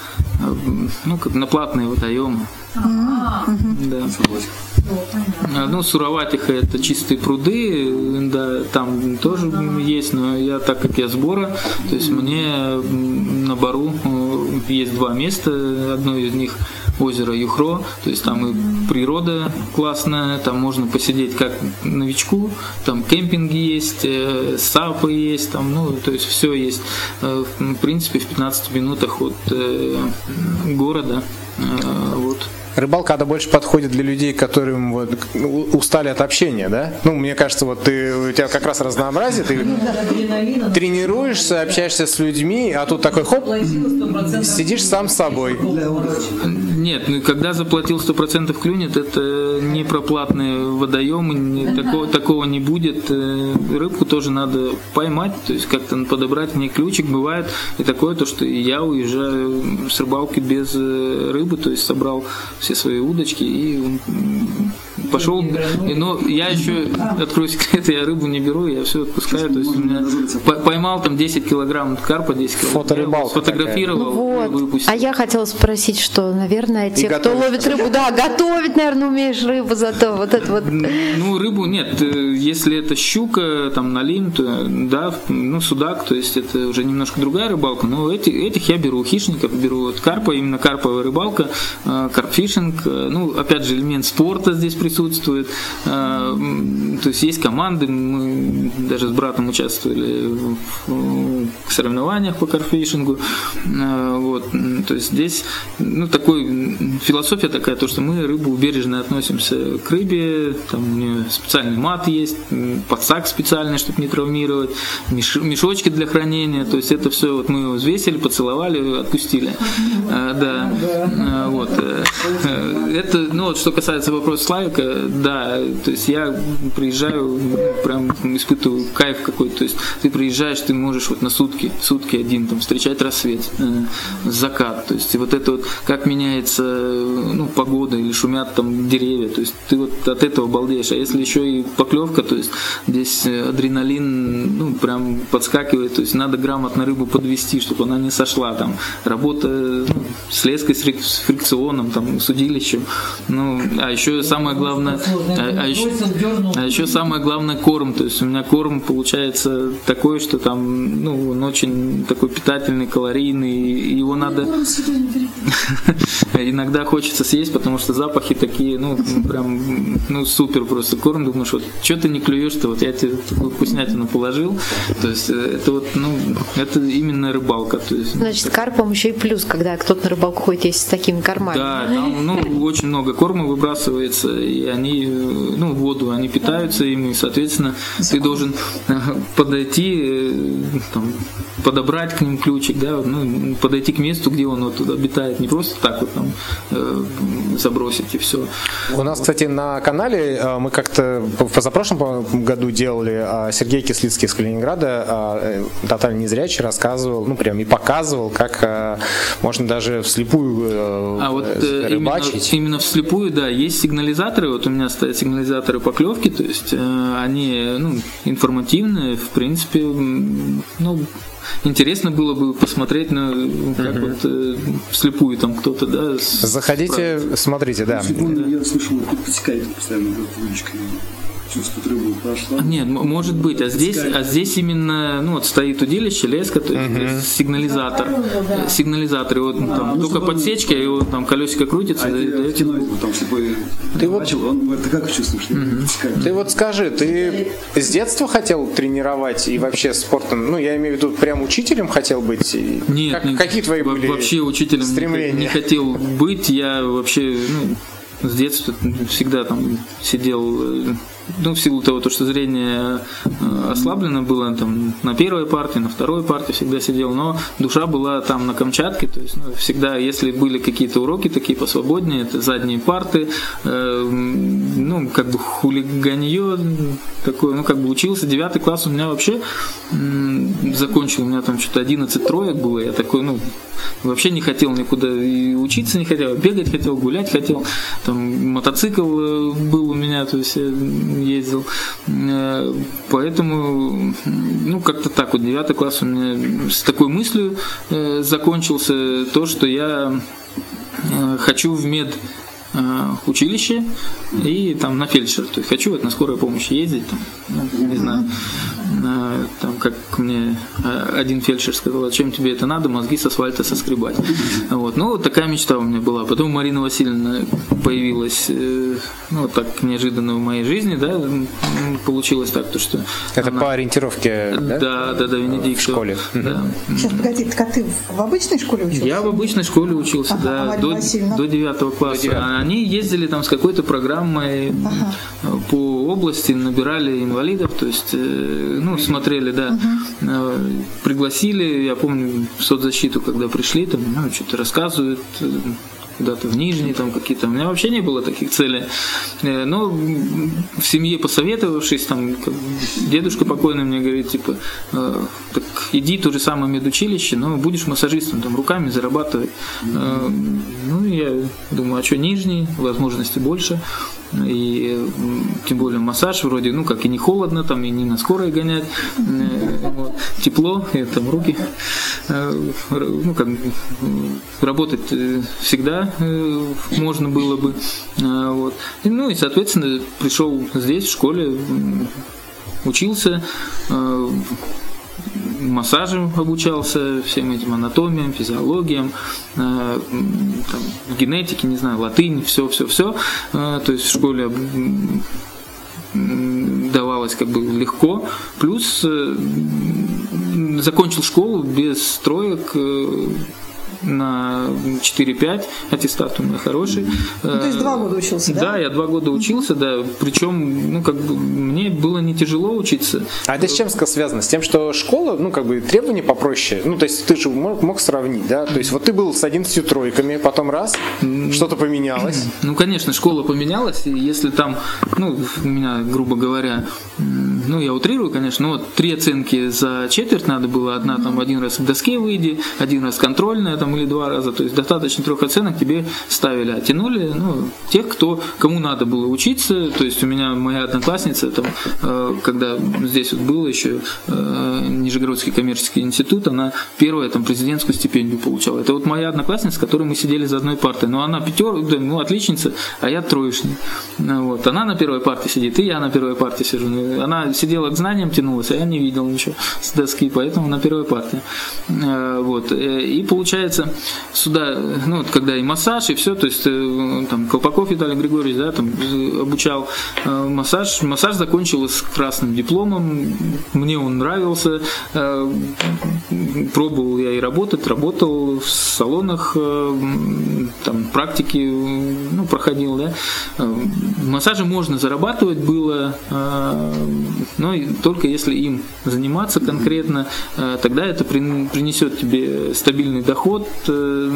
ну, как на платные водоемы. Да. Ну, Суроватиха это чистые пруды, да, там тоже есть, но я, так как я сбора, то есть мне на Бару э, есть два места, одно из них озеро Юхро, то есть там и природа классная, там можно посидеть как новичку, там кемпинги есть, э, сапы есть, там, ну, то есть все есть, э, в принципе, в 15 минутах от города, вот. Рыбалка, она больше подходит для людей, которым вот устали от общения, да? Ну, мне кажется, вот ты, у тебя как раз разнообразие, ты тренируешься, общаешься с людьми, а тут такой хоп, сидишь сам с собой. Нет, ну, когда заплатил 100% клюнет, это не проплатные водоемы, не, такого, такого не будет. Э, рыбку тоже надо поймать, то есть как-то подобрать мне ключик. Бывает и такое, то, что я уезжаю с рыбалки без э, рыбы, то есть собрал все свои удочки и пошел. Но я еще, открою секрет, я рыбу не беру, я все отпускаю. То есть у меня поймал там 10 килограмм карпа, 10 килограмм. Фоторыбалка Сфотографировал, ну вот. выпустил. А я хотела спросить, что, наверное, те, кто ловит рыбу, да, готовить, наверное, умеешь рыбу зато вот это вот. Ну, рыбу нет. Э, если это щука, там, налим, то да, ну, судак, то есть это уже немножко другая рыбалка. Но эти, этих я беру, хищников беру. Вот карпа, именно карповая рыбалка, э, карпфишинг. Э, ну, опять же, элемент спорта здесь присутствует присутствует. А, то есть есть команды, мы даже с братом участвовали в соревнованиях по карфишингу. А, вот. То есть здесь ну, такой, философия такая, то, что мы рыбу бережно относимся к рыбе, там у нее специальный мат есть, подсак специальный, чтобы не травмировать, мешочки для хранения, то есть это все вот мы взвесили, поцеловали, отпустили. А, да, вот. Э, э, это, ну вот, что касается вопроса Славика, да, то есть я приезжаю, прям испытываю кайф какой-то, то есть ты приезжаешь, ты можешь вот на сутки, сутки один там встречать рассвет, э, закат, то есть вот это вот, как меняется ну, погода или шумят там деревья, то есть ты вот от этого балдеешь, а если еще и поклевка, то есть здесь адреналин, ну, прям подскакивает, то есть надо грамотно рыбу подвести, чтобы она не сошла, там, работа ну, с леской, с фрикционом, там, с удилищем, ну, а еще самое главное, а, а, еще, а еще самое главное корм, то есть у меня корм получается такой, что там, ну, он очень такой питательный, калорийный, его надо иногда хочется съесть, потому что запахи такие, ну, прям, ну, супер просто корм, думаешь, вот, что ты не клюешь-то, вот я тебе такую вкуснятину положил, то есть э, это вот, ну, это именно рыбалка, то есть. Значит, карпом еще и плюс, когда кто-то на рыбалку ходит есть с такими кормами. Да, там, ну, очень много корма выбрасывается, и они, ну, в воду они питаются им, и, соответственно, ты должен э, подойти, э, там, подобрать к ним ключик, да, ну, подойти к месту, где он вот обитает, не просто так вот там э, забросить и все. У нас, кстати, на канале э, мы как-то в позапрошлом году делали, а Сергей Кислицкий из Калининграда, а, э, тотально незрячий, рассказывал, ну прям и показывал, как можно даже вслепую а вот рыбачить. Именно, именно вслепую, да, есть сигнализаторы, вот у меня стоят сигнализаторы поклевки, то есть они ну, информативные, в принципе, ну, интересно было бы посмотреть на как угу. вот э, вслепую там кто-то, да. Заходите, смотрите, да. Секунду, я слышал, подтекает постоянно чувствует рыбу прошла. Нет, может быть, а здесь, а здесь именно, ну вот стоит удилище, леска, то есть угу. сигнализатор, сигнализатор, и вот ну, там а, только ну, подсечка, и вот там колесико крутится, а да, даете... Там слепой ты вот, начал, он, ты как чувствуешь? Угу. Ты вот скажи, ты с детства хотел тренировать и вообще спортом, ну я имею в виду, прям учителем хотел быть? Нет, как, не, какие твои были вообще учителем стремления? не хотел быть, я вообще ну, с детства всегда там сидел э, ну, в силу того, то, что зрение э, ослаблено было там, на первой партии, на второй партии всегда сидел, но душа была там на Камчатке, то есть ну, всегда, если были какие-то уроки такие посвободнее, это задние парты, э, ну, как бы хулиганье такое, ну, как бы учился, девятый класс у меня вообще э, закончил, у меня там что-то 11 троек было, я такой, ну, вообще не хотел никуда и учиться не хотел, бегать хотел, гулять хотел, там мотоцикл э, был у меня, то есть ездил. Э, поэтому, ну, как-то так вот, девятый класс у меня с такой мыслью э, закончился то, что я э, хочу в мед училище и там на фельдшер. То есть хочу вот на скорой помощи ездить, там, ну, не знаю, там, как мне а, один фельдшер сказал, зачем тебе это надо, мозги с асфальта соскребать. Вот. Ну, вот такая мечта у меня была. Потом Марина Васильевна появилась, э, ну, вот так неожиданно в моей жизни, да, получилось так, то что... Это она... по ориентировке, да? Да, да, да, Венедикт. В школе. Да. Сейчас, погоди, а ты в обычной школе учился? Я в обычной школе учился, ага, да, а до, до 9 класса. До 9. Они ездили там с какой-то программой ага. по области, набирали инвалидов, то есть, э, ну, смотрели, да, угу. пригласили, я помню, в соцзащиту, когда пришли, там, ну, что-то рассказывают, э, куда-то в Нижний, там какие-то. У меня вообще не было таких целей. Но в семье посоветовавшись, там дедушка покойный мне говорит, типа, так иди то же самое медучилище, но будешь массажистом, там руками зарабатывать. Ну, я думаю, а что Нижний, возможностей больше и тем более массаж вроде, ну как и не холодно, там и не на скорой гонять, э, вот, тепло, и там руки, э, ну как работать э, всегда можно было бы, вот. ну и соответственно пришел здесь в школе, учился, массажем обучался, всем этим анатомиям, физиологиям, э, там, генетике, не знаю, латынь, все, все, все. То есть в школе давалось как бы легко. Плюс закончил школу без троек, на 4-5, аттестат у меня хороший. Ну, то есть два года учился, да? Да, я два года учился, да. Причем, ну, как бы, мне было не тяжело учиться. А это с чем связано? С тем, что школа, ну, как бы, требования попроще. Ну, то есть ты же мог, мог сравнить, да? То есть вот ты был с 11 тройками, потом раз, что-то поменялось. Ну, конечно, школа поменялась, и если там, ну, у меня, грубо говоря, ну, я утрирую, конечно, но вот три оценки за четверть надо было, одна там один раз к доске выйди, один раз контрольная, там, или два раза, то есть достаточно трех оценок тебе ставили, а тянули, ну, тех, кто, кому надо было учиться, то есть у меня моя одноклассница, там, э, когда здесь вот было еще э, Нижегородский коммерческий институт, она первая там президентскую стипендию получала. Это вот моя одноклассница, с которой мы сидели за одной партой, но она пятер, ну, отличница, а я троечник. Ну, вот. Она на первой парте сидит, и я на первой парте сижу. Она сидела к знаниям, тянулась, а я не видел ничего с доски, поэтому на первой парте. Э, вот. И получается, сюда, ну, вот, когда и массаж, и все, то есть э, там Колпаков Виталий Григорьевич, да, там э, обучал массаж. Массаж закончил с красным дипломом. Мне он нравился. Пробовал я и работать, работал в салонах, там практики, ну, проходил, да. Массаже можно зарабатывать было, но только если им заниматься конкретно, э, тогда это принесет тебе стабильный доход. Э,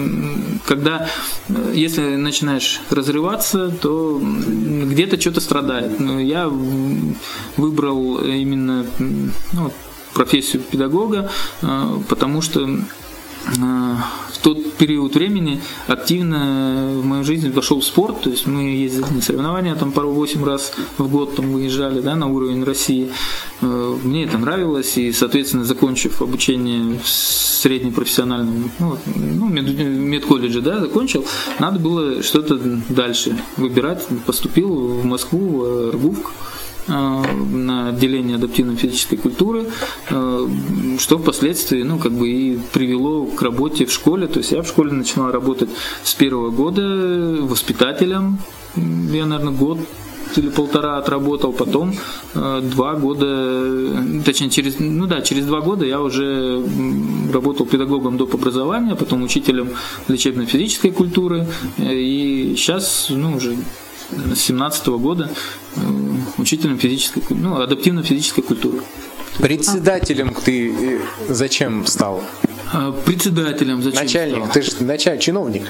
когда, э, если начинаешь разрываться, то где-то что-то страдает. Но я выбрал именно ну, профессию педагога, потому что в тот период времени активно в мою жизнь вошел спорт, то есть мы ездили на соревнования, там пару восемь раз в год там выезжали, да, на уровень России. Э, мне это нравилось, и, соответственно, закончив обучение в среднепрофессиональном, ну, ну медколледже, да, закончил, надо было что-то дальше выбирать. Поступил в Москву, в РГУФК, Э, на отделение адаптивной физической культуры, э, что впоследствии ну, как бы и привело к работе в школе. То есть я в школе начинал работать с первого года воспитателем. Я, наверное, год или полтора отработал, потом э, два года, точнее через, ну да, через два года я уже работал педагогом доп. образования, потом учителем лечебно-физической культуры, и сейчас, ну уже с 17 года э, учителем физической, ну, адаптивно-физической культуры. Председателем ты э, зачем стал? А, председателем зачем Начальник, стал? ты же начальник, чиновник.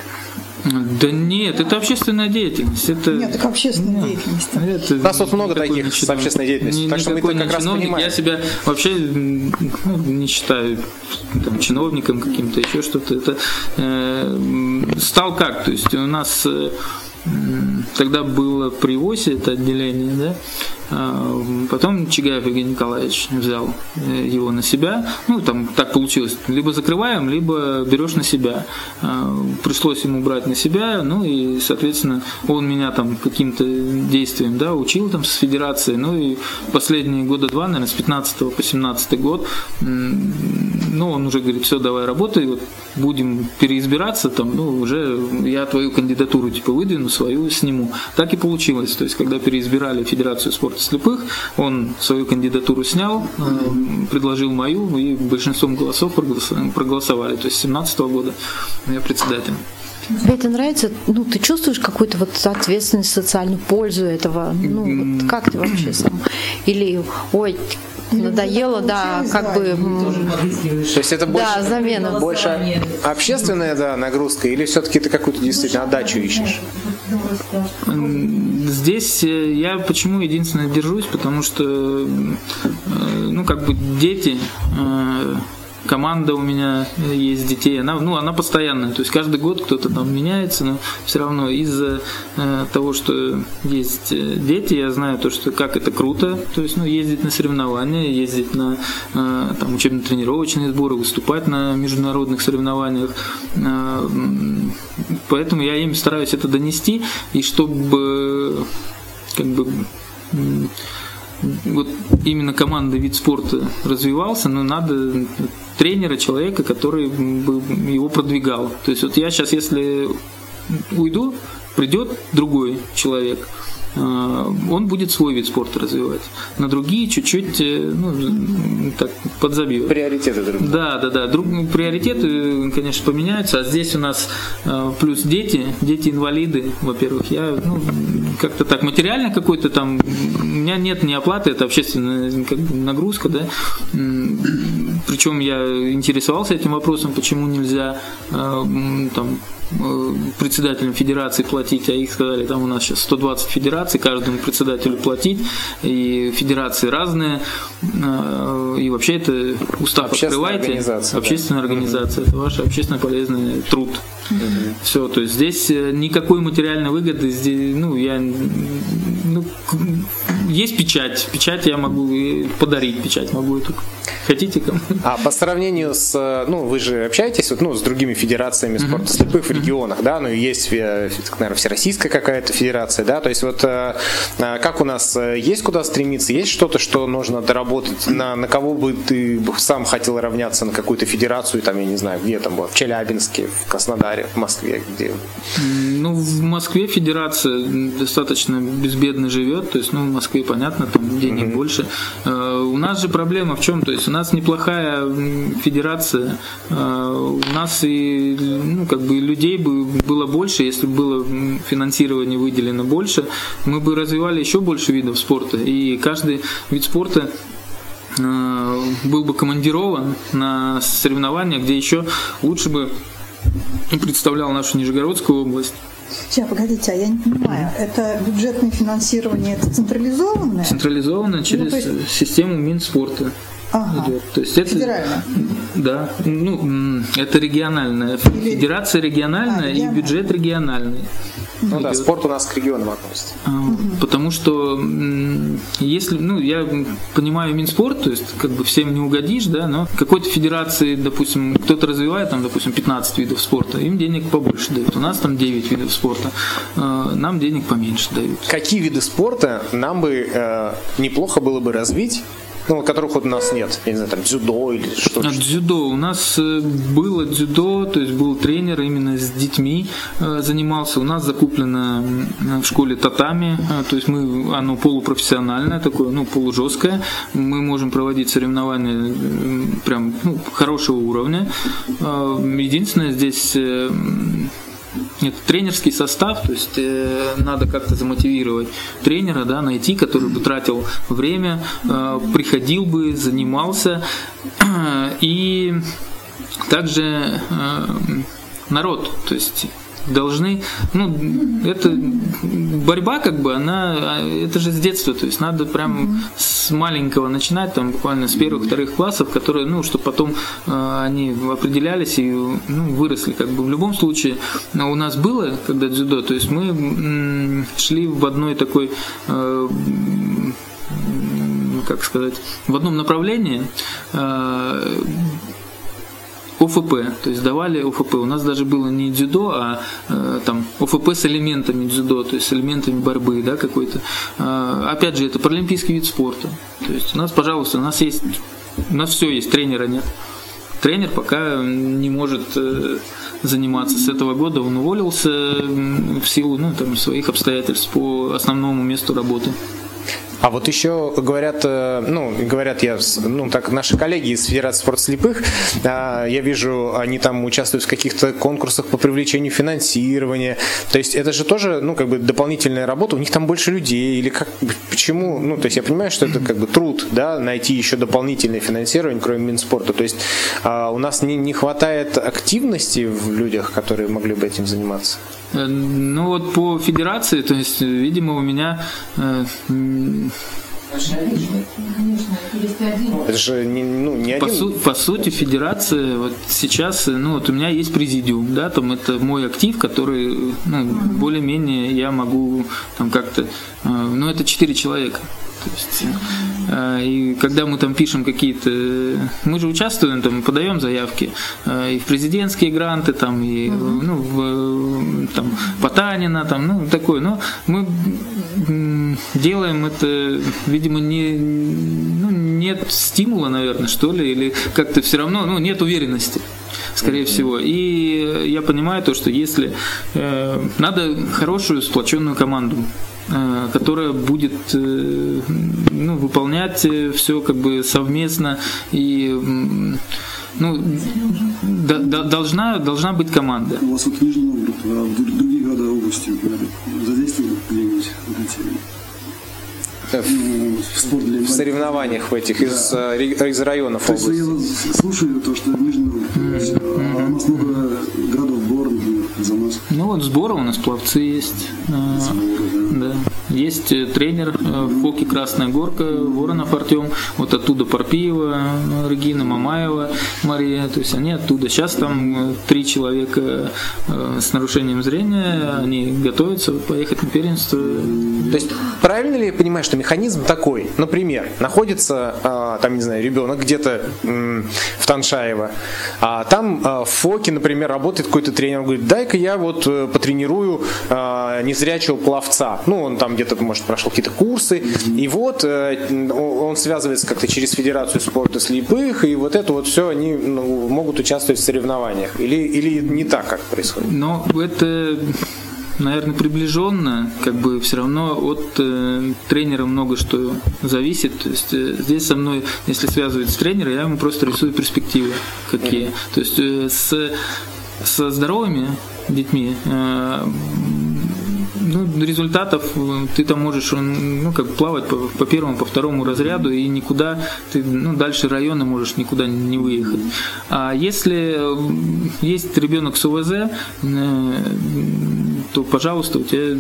Да нет, это общественная деятельность. Это... Нет, так общественная нет, деятельность. Это У нас тут много таких с общественной деятельностью. Так что мы это как раз понимаем. Я себя вообще ну, не считаю там, чиновником каким-то, еще что-то. Это э, стал как? То есть у нас э, тогда было при ВОСе это отделение, да, а, Потом Чигаев Евгений Николаевич взял э, его на себя. Ну, там так получилось. Либо закрываем, либо берешь на себя. А, пришлось ему брать на себя. Ну и, соответственно, он меня там каким-то действием да, учил там с федерацией. Ну и последние года два, наверное, с 15 по 17 год, ну, он уже говорит, все, давай работай, вот будем переизбираться, там, ну, уже я твою кандидатуру типа выдвину, свою сниму. Так и получилось. То есть, когда переизбирали Федерацию спорта слепых. Он свою кандидатуру снял, э, предложил мою, и большинством голосов проголосовали. То есть с 2017 года я председатель. Тебе это нравится? Ну, ты чувствуешь какую-то вот ответственность, социальную пользу этого? Ну, вот как ты вообще сам? Или, ой, надоело, да, как бы... То есть это больше, да, замена. больше общественная да, нагрузка или все-таки ты какую-то действительно отдачу ищешь? Здесь э, я почему единственное держусь, потому что, э, ну, как бы дети э, команда у меня есть детей, она, ну, она постоянная, то есть каждый год кто-то там меняется, но все равно из-за э, того, что есть э, дети, я знаю то, что как это круто, то есть, ну, ездить на соревнования, ездить на э, там учебно-тренировочные сборы, выступать на международных соревнованиях, э, поэтому я им стараюсь это донести, и чтобы как бы вот именно командный вид спорта развивался, но надо тренера, человека, который бы его продвигал. То есть вот я сейчас, если уйду, придет другой человек, он будет свой вид спорта развивать. На другие чуть-чуть э, ну, так, подзабьет. Приоритеты другие. Да, да, да. Друг, приоритеты, конечно, поменяются. А здесь у нас э, плюс дети, дети-инвалиды, во-первых. Я ну, как-то так материально какой-то там, у меня нет ни оплаты, это общественная нагрузка, да. Причем я интересовался этим вопросом, почему нельзя там Э, председателям федерации платить, а их сказали, там у нас сейчас 120 федераций, каждому председателю платить, и федерации разные, э, и вообще это устав открывайте. Организация, общественная да. организация, это ваш общественно полезный труд. Угу. Все, то есть здесь э, никакой материальной выгоды, здесь, ну, я, ну, есть печать, печать я могу подарить, печать могу эту. Хотите? А по сравнению с, ну, вы же общаетесь вот, ну, с другими федерациями спорта слепых в регионах, да, ну, есть, наверное, всероссийская какая-то федерация, да, то есть вот э, э, как у нас, э, есть куда стремиться, есть что-то, что нужно доработать, на, на кого бы ты сам хотел равняться, на какую-то федерацию, там, я не знаю, где там было, в Челябинске, в Краснодаре, в Москве, где? Ну, в Москве федерация достаточно безбедно живет, то есть, ну, в Москве, понятно, там денег mm-hmm. больше. У нас же проблема в чем, то есть, у нас неплохая федерация, у нас и, ну, как бы людей бы было больше, если бы было финансирование выделено больше, мы бы развивали еще больше видов спорта. И каждый вид спорта э, был бы командирован на соревнования, где еще лучше бы представлял нашу Нижегородскую область. Сейчас, погодите, а я не понимаю, это бюджетное финансирование, это централизованное? Централизованное через ну, есть... систему Минспорта ага. идет. То есть это, Федерально? Да. Ну, это региональная. Или... Федерация региональная а, и бюджет региональный. Ну идет. да, спорт у нас к регионам относится. А, потому что если, ну, я понимаю Минспорт, то есть как бы всем не угодишь, да, но какой-то федерации, допустим, кто-то развивает там, допустим, 15 видов спорта, им денег побольше дают. У нас там 9 видов спорта, а, нам денег поменьше дают. Какие виды спорта нам бы э, неплохо было бы развить, ну, которых вот у нас нет. Я не знаю, там дзюдо или что-то. Дзюдо. У нас э, было дзюдо, то есть был тренер именно с детьми э, занимался. У нас закуплено в школе татами, э, то есть мы, оно полупрофессиональное такое, ну, полужесткое. Мы можем проводить соревнования прям ну, хорошего уровня. Единственное, здесь это тренерский состав, то есть э, надо как-то замотивировать тренера, да, найти, который бы тратил время, э, приходил бы, занимался. И также э, народ, то есть должны, ну, это борьба, как бы, она, это же с детства, то есть надо прям с маленького начинать, там, буквально с первых, вторых классов, которые, ну, чтобы потом э, они определялись и, ну, выросли, как бы, в любом случае, у нас было, когда дзюдо, то есть мы м, шли в одной такой э, как сказать, в одном направлении ОФП, то есть давали ОФП. У нас даже было не дзюдо, а э, там ОФП с элементами дзюдо, то есть с элементами борьбы, да, какой-то. Э, опять же, это паралимпийский вид спорта. То есть у нас, пожалуйста, у нас есть, у нас все есть, тренера нет. Тренер пока не может э, заниматься. С этого года он уволился в силу ну, там, своих обстоятельств по основному месту работы. А вот еще говорят, э, ну, говорят я, ну, так, наши коллеги из Федерации спорта слепых, а, я вижу, они там участвуют в каких-то конкурсах по привлечению финансирования. То есть это же тоже, ну, как бы дополнительная работа, у них там больше людей, или как, почему, ну, то есть я понимаю, что это как бы труд, да, найти еще дополнительное финансирование, кроме Минспорта. То есть а, у нас не, не хватает активности в людях, которые могли бы этим заниматься. Э, ну вот по федерации, то есть, видимо, у меня э, это же не, ну, не по, один. Су, по сути, федерация вот сейчас, ну вот у меня есть президиум, да, там это мой актив, который, ну, более-менее я могу там как-то, э, ну это четыре человека. То есть, э, и когда мы там пишем какие-то, мы же участвуем, там подаем заявки э, и в президентские гранты, там и ну, в, там Потанина, там, ну такое, но мы делаем это, видимо, не, ну, нет стимула, наверное, что ли, или как-то все равно, ну, нет уверенности скорее всего. И я понимаю то, что если э, надо хорошую сплоченную команду, э, которая будет э, ну, выполнять все как бы совместно и ну, да, да, должна, должна быть команда. У вас вот Нижний Новгород, а в другие города области задействовали где-нибудь вот эти в, спорт для в соревнованиях в этих да. из, э, из районов то области. Я слушаю то, что Нижний Новгород, mm-hmm. а у нас много городов Бор, например, за нас. Ну вот сбора у нас пловцы есть. Сборы, да. Да. Есть э, тренер э, в Фоке Красная Горка, Воронов Артем, вот оттуда Парпиева, Регина Мамаева, Мария, то есть они оттуда. Сейчас там три человека с нарушением зрения, они готовятся поехать на первенство. То есть правильно ли я понимаю, что механизм такой. Например, находится, а, там, не знаю, ребенок где-то в Таншаево, а там а, в ФОКе, например, работает какой-то тренер, говорит, дай-ка я вот э, потренирую а, незрячего пловца. Ну, он там где-то, может, прошел какие-то курсы, и вот э, он связывается как-то через Федерацию спорта слепых, и вот это вот все они ну, могут участвовать в соревнованиях. Или, или не так, как происходит? Ну, это наверное, приближенно, как бы все равно от э, тренера много что зависит. То есть э, здесь со мной, если связывать с тренером, я ему просто рисую перспективы какие. То есть э, с, со здоровыми детьми э, ну, результатов э, ты там можешь ну, как плавать по, по первому, по второму разряду и никуда, ты ну, дальше района можешь никуда не выехать. А если есть ребенок с ОВЗ, э, то, пожалуйста, у тебя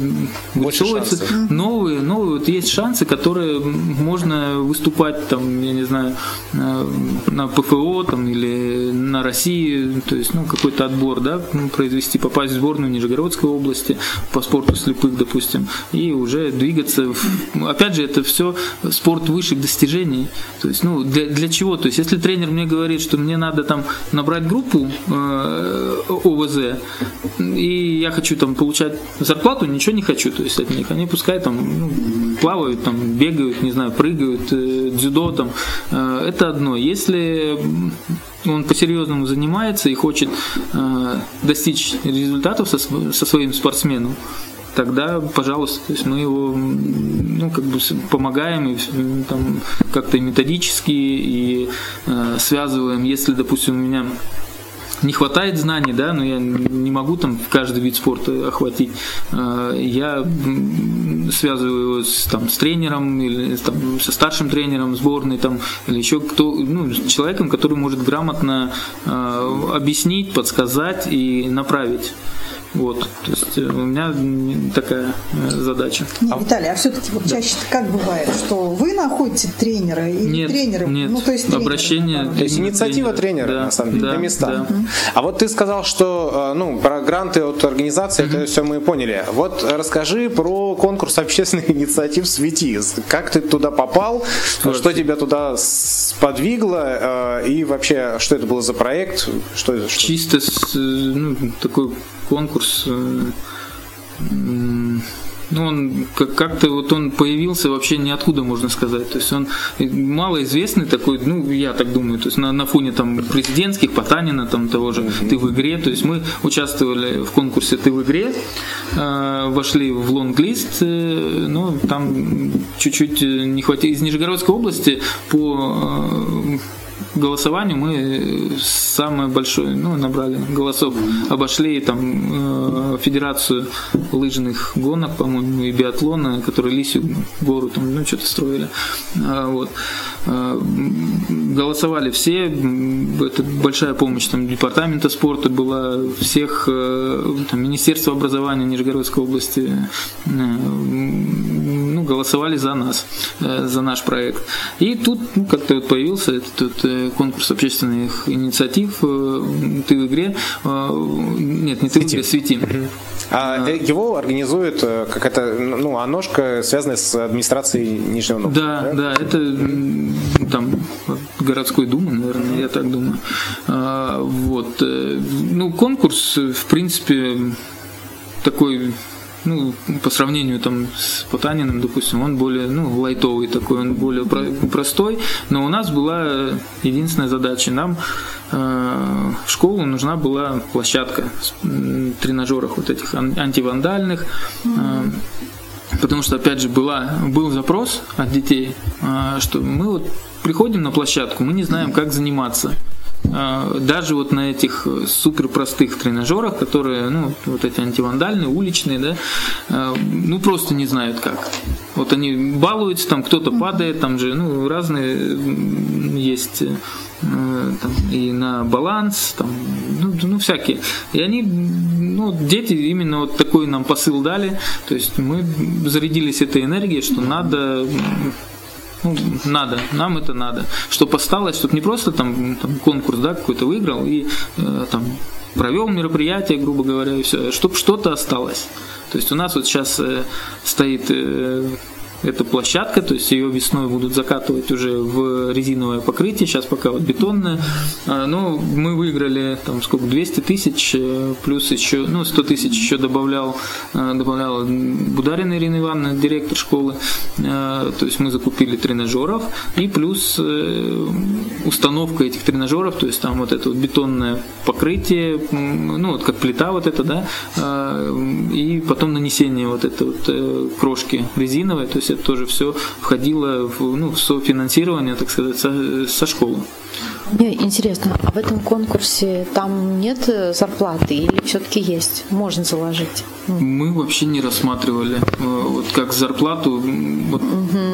вырисовываются новые, новые, вот есть шансы, которые можно выступать там, я не знаю, на ПФО там или на России, то есть, ну, какой-то отбор, да, произвести, попасть в сборную Нижегородской области по спорту слепых, допустим, и уже двигаться. В... Опять же, это все спорт высших достижений. То есть, ну, для, для чего? То есть, если тренер мне говорит, что мне надо там набрать группу э, ОВЗ, и я хочу там получать зарплату, ничего не хочу, то есть от них. Они пускай там ну, плавают, там бегают, не знаю, прыгают, э, дзюдо там. Э, это одно. Если он по-серьезному занимается и хочет э, достичь результатов со, со своим спортсменом, тогда, пожалуйста, то есть мы его ну, как бы помогаем и, там, как-то методически и э, связываем, если, допустим, у меня не хватает знаний, да, но я не могу там каждый вид спорта охватить. Э, я связываю его с, там, с тренером или там, со старшим тренером сборной там, или еще кто, ну, человеком, который может грамотно э, объяснить, подсказать и направить. Вот, то есть э, у меня такая э, задача. Не, Виталий, а все-таки вот чаще как бывает, что вы находите тренера или нет, тренеры? Нет, ну, то есть тренера, обращение. То есть инициатива тренера, да, на самом деле, да, на местах. Да. А вот ты сказал, что э, ну, про гранты от организации, mm-hmm. это все мы поняли. Вот расскажи про конкурс общественных инициатив «Свети». Как ты туда попал, вот. что тебя туда сподвигло, и вообще, что это было за проект? Что это? Что? Чисто ну, такой конкурс э, ну, он как-то вот он появился вообще ниоткуда, можно сказать. То есть он малоизвестный такой, ну, я так думаю, то есть на, на фоне там президентских, Потанина, там того же «Ты в игре». То есть мы участвовали в конкурсе «Ты в игре», э, вошли в лонг-лист, э, но там чуть-чуть не хватило. Из Нижегородской области по э, голосованию мы самое большое, ну, набрали голосов, обошли там э, федерацию лыжных гонок, по-моему, и биатлона, которые Лисию гору там, ну, что-то строили. А, вот. А, голосовали все, это большая помощь там департамента спорта была, всех э, там, Министерства образования Нижегородской области, э, голосовали за нас, э, за наш проект. И тут ну, как-то вот появился этот, этот конкурс общественных инициатив «Ты в игре». Нет, не «Ты в игре», «Свети». А, а его организует какая-то ну, аножка, связанная с администрацией Нижнего Новгорода. Да, да, да, это там городской думы, наверное, я так думаю. А, вот. Э, ну, конкурс, в принципе, такой ну, по сравнению там с Потаниным, допустим, он более, ну, лайтовый такой, он более про- простой, но у нас была единственная задача, нам э, в школу нужна была площадка тренажерах вот этих ан- антивандальных, э, Потому что, опять же, была, был запрос от детей, а, что мы вот приходим на площадку, мы не знаем, как заниматься. А, Даже вот на этих супер простых тренажерах, которые, ну, вот эти антивандальные, уличные, да, а, ну, просто не знают как. Вот они балуются, там кто-то падает, там же, ну, разные есть э, там, и на баланс, там, ну, ну, всякие. И они, ну, дети именно вот такой нам посыл дали, то есть мы зарядились этой энергией, что надо ну, надо, нам это надо. Чтобы осталось, чтобы не просто там, там конкурс, да, какой-то выиграл и э, там провел мероприятие, грубо говоря, и все, чтобы что-то осталось. То есть у нас вот сейчас э, стоит э, эта площадка, то есть ее весной будут закатывать уже в резиновое покрытие, сейчас пока вот бетонное. А, Но мы выиграли там сколько, 200 тысяч, э, плюс еще, ну 100 тысяч еще добавлял, э, добавляла Бударина Ирина Ивановна, директор школы. Э, То есть мы закупили тренажеров и плюс установка этих тренажеров, то есть там вот это вот бетонное покрытие, ну вот как плита вот это, да, и потом нанесение вот этой вот крошки резиновой, то есть тоже все входило в, ну, в софинансирование, так сказать, со, со школы. Мне интересно, а в этом конкурсе там нет зарплаты или все-таки есть? Можно заложить? Мы вообще не рассматривали э, вот как зарплату, вот,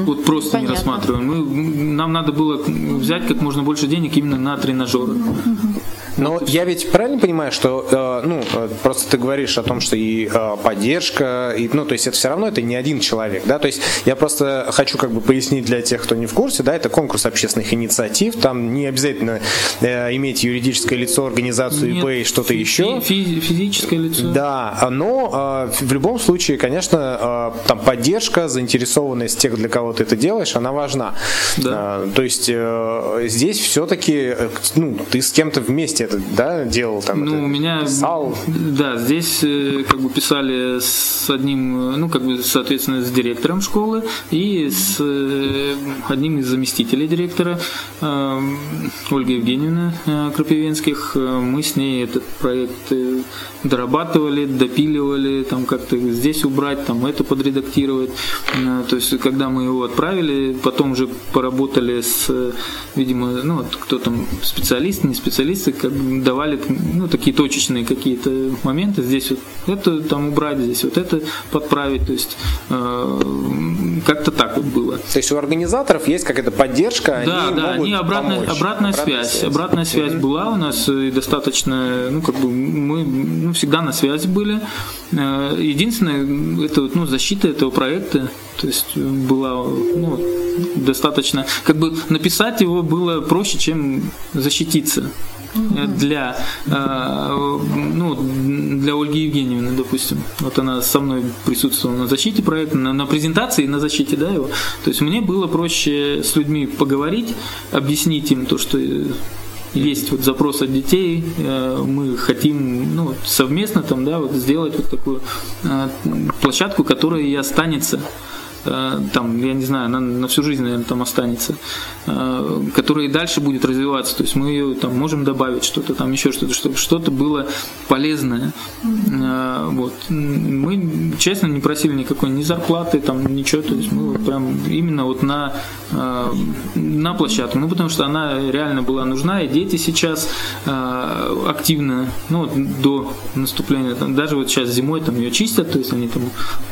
вот просто не Понятно. рассматриваем. Мы, нам надо было взять как можно больше денег именно на тренажеры. Но я ведь правильно понимаю, что э, ну э, просто ты говоришь о том, что и э, поддержка, и, ну то есть это все равно это не один человек, да, то есть я просто хочу как бы пояснить для тех, кто не в курсе, да, это конкурс общественных инициатив, там не обязательно э, иметь юридическое лицо, организацию ИП и что-то еще. Фи- физическое лицо. Да, но э, в любом случае, конечно, э, там поддержка, заинтересованность тех, для кого ты это делаешь, она важна. Да. Э, то есть э, здесь все-таки, ну, ты с кем-то вместе это, да, делал там. Ну, у меня, писал. да, здесь э, как бы писали с одним, э, ну, как бы, соответственно, с директором школы и с э, одним из заместителей директора, э, Ольга Евгеньевна э, Крапивинских. Э, Мы с ней этот проект э, дорабатывали, допиливали, там как-то здесь убрать, там это подредактировать. Э, То есть, когда мы его отправили, потом уже поработали с, э, видимо, ну, кто там, специалисты, не специалисты, как бы давали ну, такие точечные какие-то моменты. Здесь вот это там убрать, здесь вот это подправить. То есть, э, как-то так вот было. То есть у организаторов есть какая-то поддержка, Да, они да, они обратная, помочь. обратная, связь. Обратная связь была у нас и достаточно, ну, как бы мы ну, всегда на связи были. Э, Единственное, это вот, ну, защита этого проекта, то есть была ну, достаточно, как бы написать его было проще, чем защититься Э, для, э, ну, для Ольги Евгеньевны, допустим. Вот она со мной присутствовала на защите проекта, на, на презентации на защите да, его. То есть мне было проще с людьми поговорить, объяснить им то, что есть вот запрос от детей, э, мы хотим ну, совместно там, да, вот сделать вот такую э, площадку, которая и останется там, я не знаю, она на всю жизнь, наверное, там останется, э, которая и дальше будет развиваться. То есть мы ее там можем добавить что-то, там еще что-то, чтобы что-то было полезное. Э, Вот. Мы, честно, не просили никакой ни зарплаты, там ничего. То есть мы вот прям именно вот на, э, на площадку. Ну, потому что она реально была нужна, и дети сейчас э, активно, ну, вот до наступления, там, даже вот сейчас зимой там ее чистят, то есть они там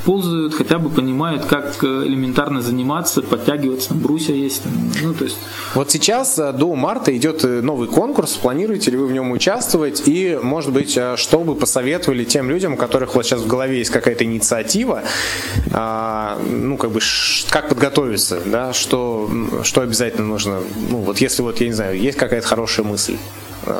ползают, хотя бы понимают, как э, элементарно заниматься, подтягиваться, там брусья есть, там, ну, то есть Вот сейчас э, до марта идет э, новый конкурс. Планируете ли вы в нем участвовать? И, может быть, э, что бы посоветовали тем людям, у которых вот сейчас в голове есть какая-то инициатива, а, ну, как бы, как подготовиться, да, что, что обязательно нужно, ну, вот если вот, я не знаю, есть какая-то хорошая мысль,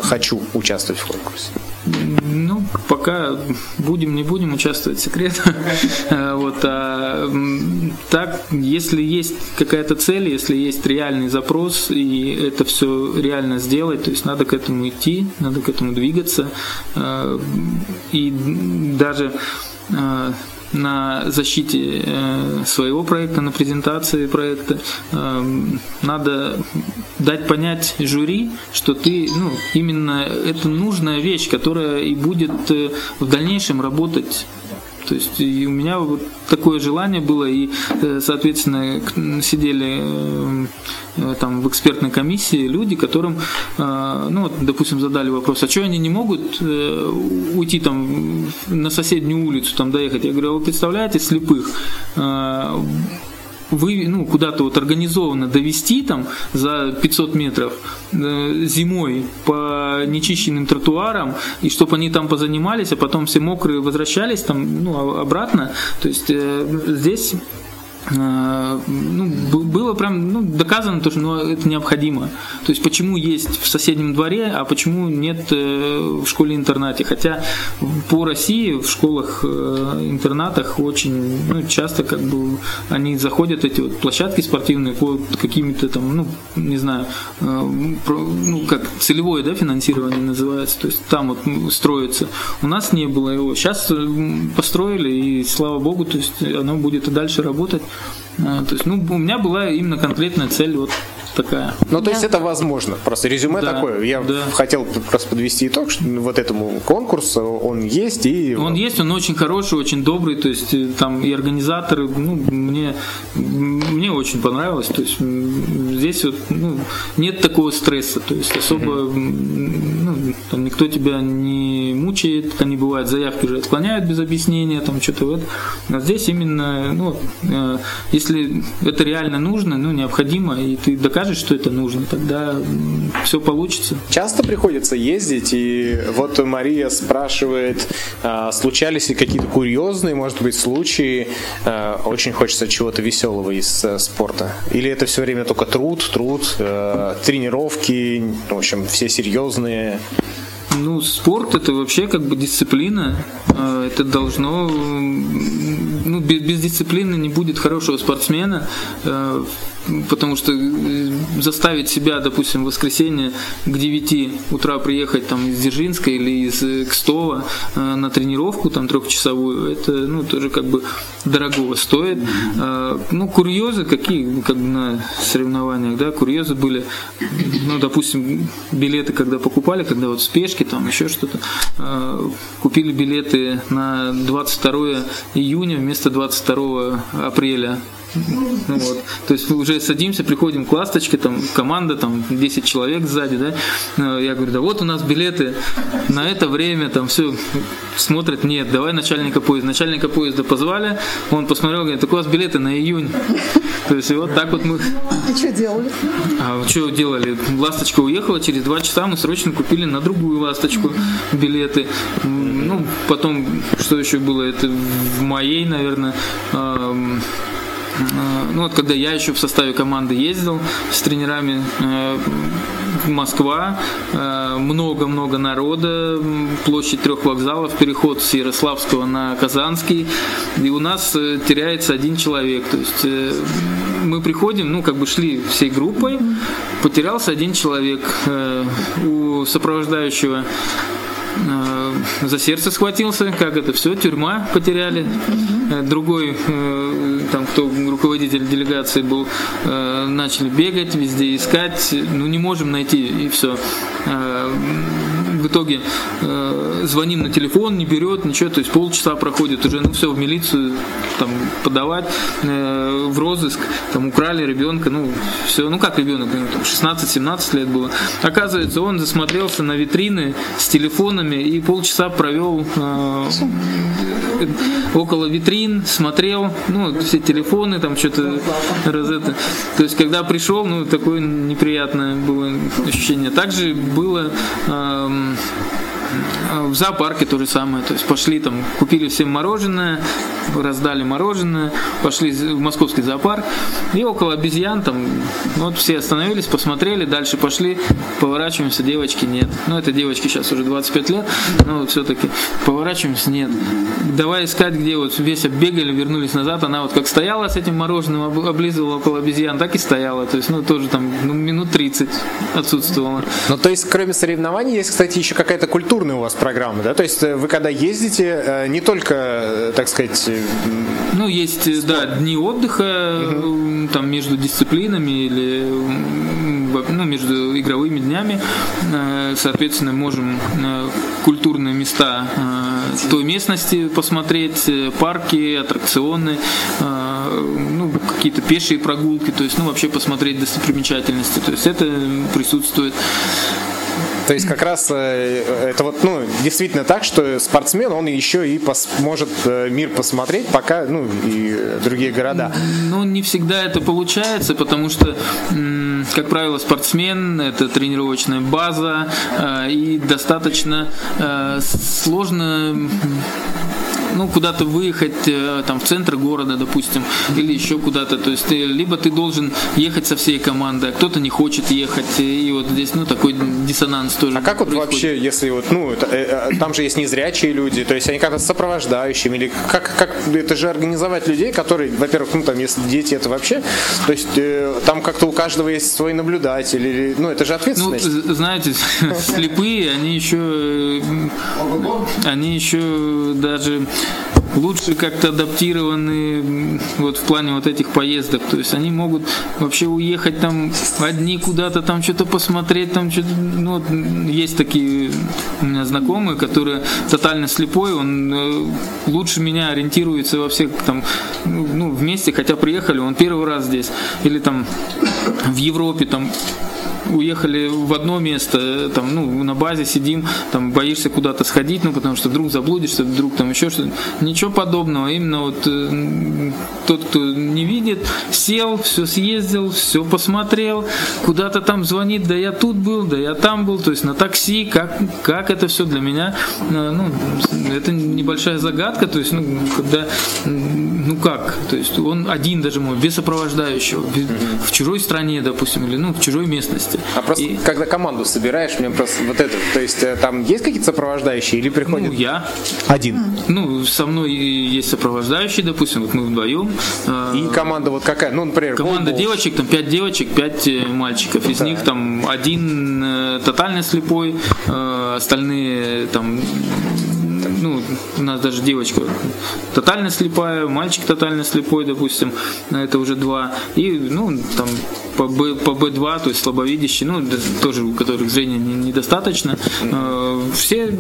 хочу участвовать в конкурсе. Ну, пока будем, не будем участвовать, секрет. Э, Вот, а, так, если есть какая-то цель, если есть реальный запрос, и это все реально сделать, то есть надо к этому идти, надо к этому двигаться. Э, И даже э, на защите э, своего проекта, на презентации проекта. Э, надо дать понять жюри, что ты, ну, именно это нужная вещь, которая и будет э, в дальнейшем работать то есть и у меня вот такое желание было, и, э, соответственно, сидели э, э, там в экспертной комиссии люди, которым, ну, допустим, задали вопрос, а что они не могут уйти там на соседнюю улицу, там доехать? Я говорю, а вы представляете слепых? Вы, ну, куда-то вот организованно довести там за 500 метров э, зимой по нечищенным тротуарам, и чтобы они там позанимались, а потом все мокрые возвращались там, ну, обратно. То есть э, здесь Э, ну, было прям ну, доказано, то, что ну, это необходимо. То есть почему есть в соседнем дворе, а почему нет э, в школе-интернате. Хотя по России в школах-интернатах э, очень ну, часто как бы они заходят эти вот площадки спортивные по какими-то там, ну, не знаю, ну, как целевое да, финансирование называется. То есть там вот строится. У нас не было его. Сейчас построили, и слава богу, то есть оно будет и дальше работать. А, то есть, ну, у меня была именно конкретная цель вот такая. Ну, то есть это возможно. Просто резюме да, такое. Я да. хотел просто подвести итог, что вот этому конкурсу он есть и... Он есть, он очень хороший, очень добрый, то есть э, там и организаторы, ну, мне, мне очень понравилось, то есть здесь вот ну, нет такого стресса, то есть особо ну, там никто тебя не мучает, они бывают заявки уже отклоняют без объяснения, там что-то вот. А здесь именно, ну, э, если это реально нужно, ну, необходимо, и ты докажешь, что это нужно, тогда все получится. Часто приходится ездить, и вот Мария спрашивает, а, случались ли какие-то курьезные, может быть, случаи, а, очень хочется чего-то веселого из э, спорта? Или это все время только труд, труд, э, тренировки, в общем, все серьезные? Ну, спорт это вообще как бы дисциплина. А, это должно... Ну, без, без дисциплины не будет хорошего спортсмена потому что э, заставить себя, допустим, в воскресенье к 9 утра приехать там из Дзержинска или из э, Кстова э, на тренировку там трехчасовую, это ну тоже как бы дорогого стоит. Ну, курьезы какие, как на соревнованиях, да, курьезы были, ну, допустим, билеты, когда покупали, когда вот спешки, там еще что-то, купили билеты на 22 июня вместо 22 апреля ну, вот. То есть уже садимся, приходим к ласточке, там команда, там 10 человек сзади, да. Э, я говорю, да вот у нас билеты на это время, там все смотрят, нет, давай начальника поезда. Начальника поезда позвали, он посмотрел, говорит, так у вас билеты на июнь. То есть и вот так вот мы... И что делали? А что делали? Ласточка уехала, через два часа мы срочно купили на другую ласточку билеты. Ну, потом, что еще было, это в моей, наверное, ну вот когда я еще в составе команды ездил с тренерами э, Москва, э, много-много народа, площадь трех вокзалов, переход с Ярославского на Казанский, и у нас теряется один человек. То есть мы приходим, ну как бы шли всей группой, потерялся один человек у сопровождающего Э, за сердце схватился, как это все, тюрьма потеряли. Э, другой, э, там, кто руководитель делегации был, начали бегать, везде искать, ну не можем найти, и все в итоге э, звоним на телефон, не берет, ничего, то есть полчаса проходит, уже ну все в милицию там подавать, э, в розыск, там украли ребенка, ну все, ну как ребенок, ну, 16-17 лет было. Оказывается, он засмотрелся на витрины с телефонами и полчаса провел э, около витрин, смотрел, ну, все телефоны, там что-то розеты. То есть, когда пришел, ну, такое неприятное было ощущение. Также было эм, Jones. В зоопарке то же самое. То есть пошли там, купили всем мороженое, раздали мороженое, пошли в московский зоопарк. И около обезьян там, вот все остановились, посмотрели, дальше пошли, поворачиваемся, девочки нет. Ну, это девочки сейчас уже 25 лет, но все-таки поворачиваемся, нет. Давай искать, где вот весь оббегали, вернулись назад. Она вот как стояла с этим мороженым, облизывала около обезьян, так и стояла. То есть, ну, тоже там ну, минут 30 отсутствовала. Ну, то есть, кроме соревнований, есть, кстати, еще какая-то культурная у вас программы, да? То есть э, вы когда ездите, э, не только, э, так сказать, Ну, есть, да, дни отдыха м, там между дисциплинами или ну, между игровыми днями. Соответственно, можем культурные места той местности посмотреть, парки, аттракционы, ну, какие-то пешие прогулки, то есть, ну, вообще посмотреть достопримечательности. То есть это присутствует. То есть как раз э, это вот, ну, действительно так, что спортсмен, он еще и пос- может э, мир посмотреть, пока, ну, и другие города. Ну, не всегда это получается, потому что, как правило, спортсмен – это тренировочная база, э, и достаточно сложно ну, куда-то выехать э, там в центр города, допустим, или еще куда-то. То есть либо ты должен ехать со всей командой, а кто-то не хочет ехать, и вот здесь, ну, такой диссонанс тоже. А как вот происходит. вообще, если вот, ну, э, э, там же есть незрячие люди, то есть они как-то сопровождающими, или как, как это же организовать людей, которые, во-первых, ну, там, если дети это вообще, то есть э, там как-то у каждого есть свой наблюдатель, или, ну, это же Ну, ответственность. з- знаете, слепые, они еще, они еще даже лучше как-то адаптированы вот в плане вот этих поездок. То есть они могут вообще уехать там одни куда-то там что-то посмотреть, там что-то, ну, вот, есть такие у меня знакомые, которые тотально слепой, он э, лучше меня ориентируется во всех там, ну, ну, вместе, хотя приехали, он первый раз здесь, или там в Европе там уехали в одно место, там, ну, на базе сидим, там, боишься куда-то сходить, ну, потому что вдруг заблудишься, вдруг там еще что-то. Ничего подобного. Именно вот э, тот, кто не видит, сел, все съездил, все посмотрел, куда-то там звонит, да я тут был, да я там был, то есть на такси, как, как это все для меня, э, ну, это небольшая загадка, то есть, ну, когда, ну как, то есть он один даже мой, без сопровождающего, без- в чужой стране, допустим, или, ну, в чужой местности. А просто И- когда команду собираешь, мне просто вот это, то есть э, там есть какие-то сопровождающие или приходят Ну, я. один? Ну, со мной есть сопровождающий, допустим, вот мы вдвоем. Э, И команда вот какая? Ну, например, Команда голбол. девочек, там пять девочек, пять э, мальчиков. Из них там один тотально слепой, остальные там ну, у нас даже девочка тотально слепая, мальчик тотально слепой, допустим, это уже два. И, ну, там по, Б, по Б2, то есть слабовидящие, ну, тоже у которых зрения не- недостаточно. Э, Все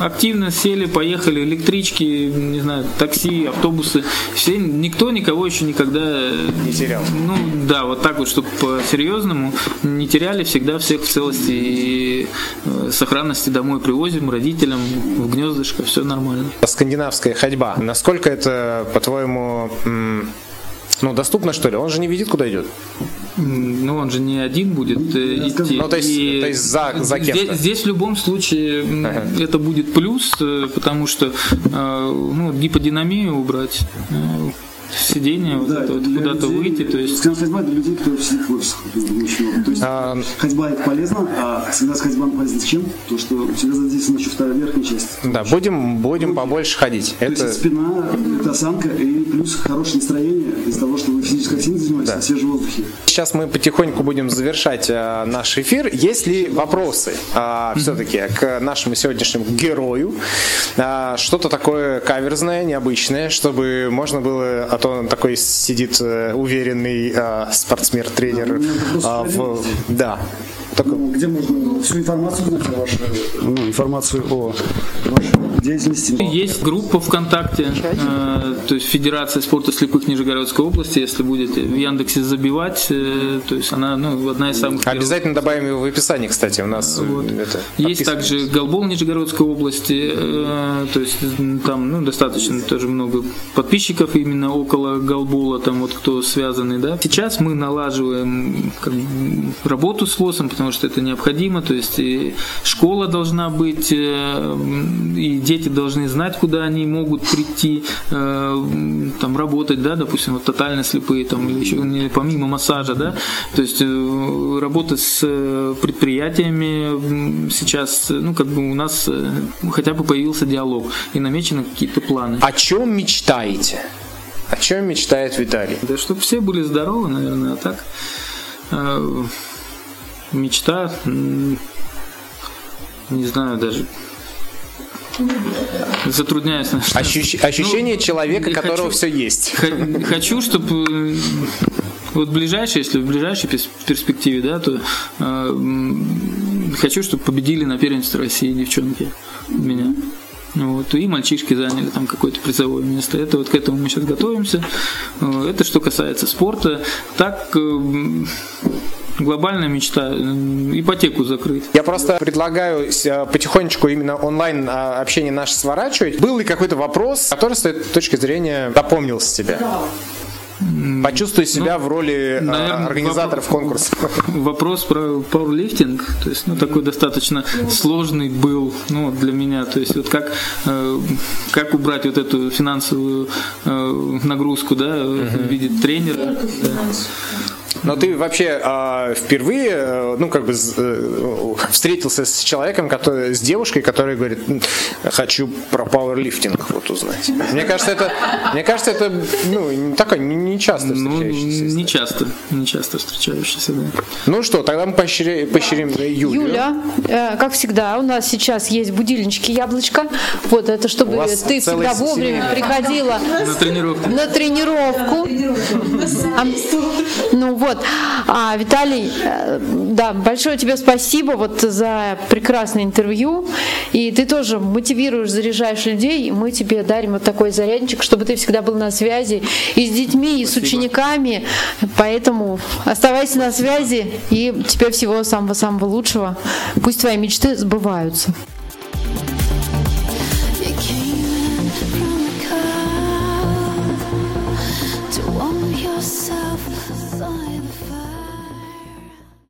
активно сели, поехали, электрички, не знаю, такси, автобусы. Все, никто никого еще никогда Не терял. ну да, вот так вот, чтобы по-серьезному не теряли, всегда всех в целости и э, сохранности домой привозим родителям в гнездышко, все нормально. Скандинавская ходьба. Насколько это, по-твоему, ну, доступно, что ли? Он же не видит, куда идет. Ну, он же не один будет э, идти. Ну, то есть- И то есть за- за здесь, кем-то. здесь в любом случае м, это будет плюс, э, потому что э, ну, гиподинамию убрать, сидение, вот Да, это вот куда-то людей- выйти, то есть Скажем, ходьба для людей, которые сидят в офисах. То есть А, ходьба это полезно, а всегда с ходьба полезно чем? То, что у тебя задействована еще вторая верхняя часть. Да, будем, будем побольше ходить. То есть Это это спина, это осанка и плюс хорошее настроение из-за того, что вы физической активностью занимаетесь на свежем воздухе. Сейчас мы потихоньку будем завершать э, наш эфир. Есть ли вопросы все-таки к нашему сегодняшнему герою? А, что-то такое каверзное, необычное, чтобы можно было, а то он такой сидит э, уверенный э, спортсмен-тренер. Да, у меня вопрос а, в- справедливости. да. Только- Ну, где можно всю информацию узнать о вашей, ну, информацию о вашей деятельности? Есть группа ВКонтакте, э, то есть Федерация спорта слепых Нижегородской области. Если будете в Яндексе забивать, э, то есть она ну, одна из самых первых. Обязательно добавим его в описании, кстати, у нас э, это, Есть также Голбол Нижегородской области, э, то есть там ну, достаточно тоже много подписчиков именно около Голбола, там вот кто связаны, да. Сейчас мы налаживаем как работу с ВОСом, потому что это необходимо, то есть и школа должна быть, э, и дети должны знать, куда они могут прийти, э, там работать, да, допустим, вот тотально слепые, там, или еще не, помимо массажа, да, то есть э, работа с э, предприятиями сейчас, э, ну, как бы у нас э, хотя бы появился диалог и намечены какие-то планы. О чем мечтаете? О чем мечтает Виталий? Да чтобы все были здоровы, наверное, а так э, мечта, не знаю даже, затрудняюсь. Ощущ- ощущение человека, я которого хочу- все есть. Х- Хочу, чтобы вот ближайшее, если в ближайшей перспективе, да, то э, хочу, чтобы победили на первенстве России девчонки меня. Вот, и мальчишки заняли там какое-то призовое место. Это вот к этому мы сейчас готовимся. Э, Это что касается спорта. Так э, глобальная мечта ипотеку закрыть. Я просто предлагаю э, потихонечку именно онлайн а, общение наше сворачивать. Был ли какой-то вопрос, который с той точки зрения запомнился тебе? Почувствуй себя в роли э, наверное, организаторов конкурса. Вопрос про пауэрлифтинг, то есть, ну, такой достаточно сложный был, ну, для меня, то есть, вот как, э, как убрать вот эту финансовую э, нагрузку, да, в виде тренера. да. Но ты вообще э, впервые, э, ну, как бы э, встретился с человеком, который, с девушкой, которая говорит, «М, хочу про пауэрлифтинг вот узнать. Мне кажется, это, мне кажется, это, ну, не такой не, не часто Ну, встречающийся. не часто, не часто встречающийся, да. Ну что, тогда мы поощря- поощрим Юлю. Юля, э, как всегда, у нас сейчас есть будильнички яблочко. Вот это чтобы ты всегда вовремя семья. приходила На тренировку. на тренировку. А, ну вот, а, Виталий, э, да, большое тебе спасибо вот за прекрасное интервью. И ты тоже мотивируешь, заряжаешь людей. И мы тебе дарим вот такой зарядничек, чтобы ты всегда был на связи и с детьми, и с учениками. Поэтому оставайся на связи и тебе всего самого-самого лучшего. Пусть твои мечты сбываются.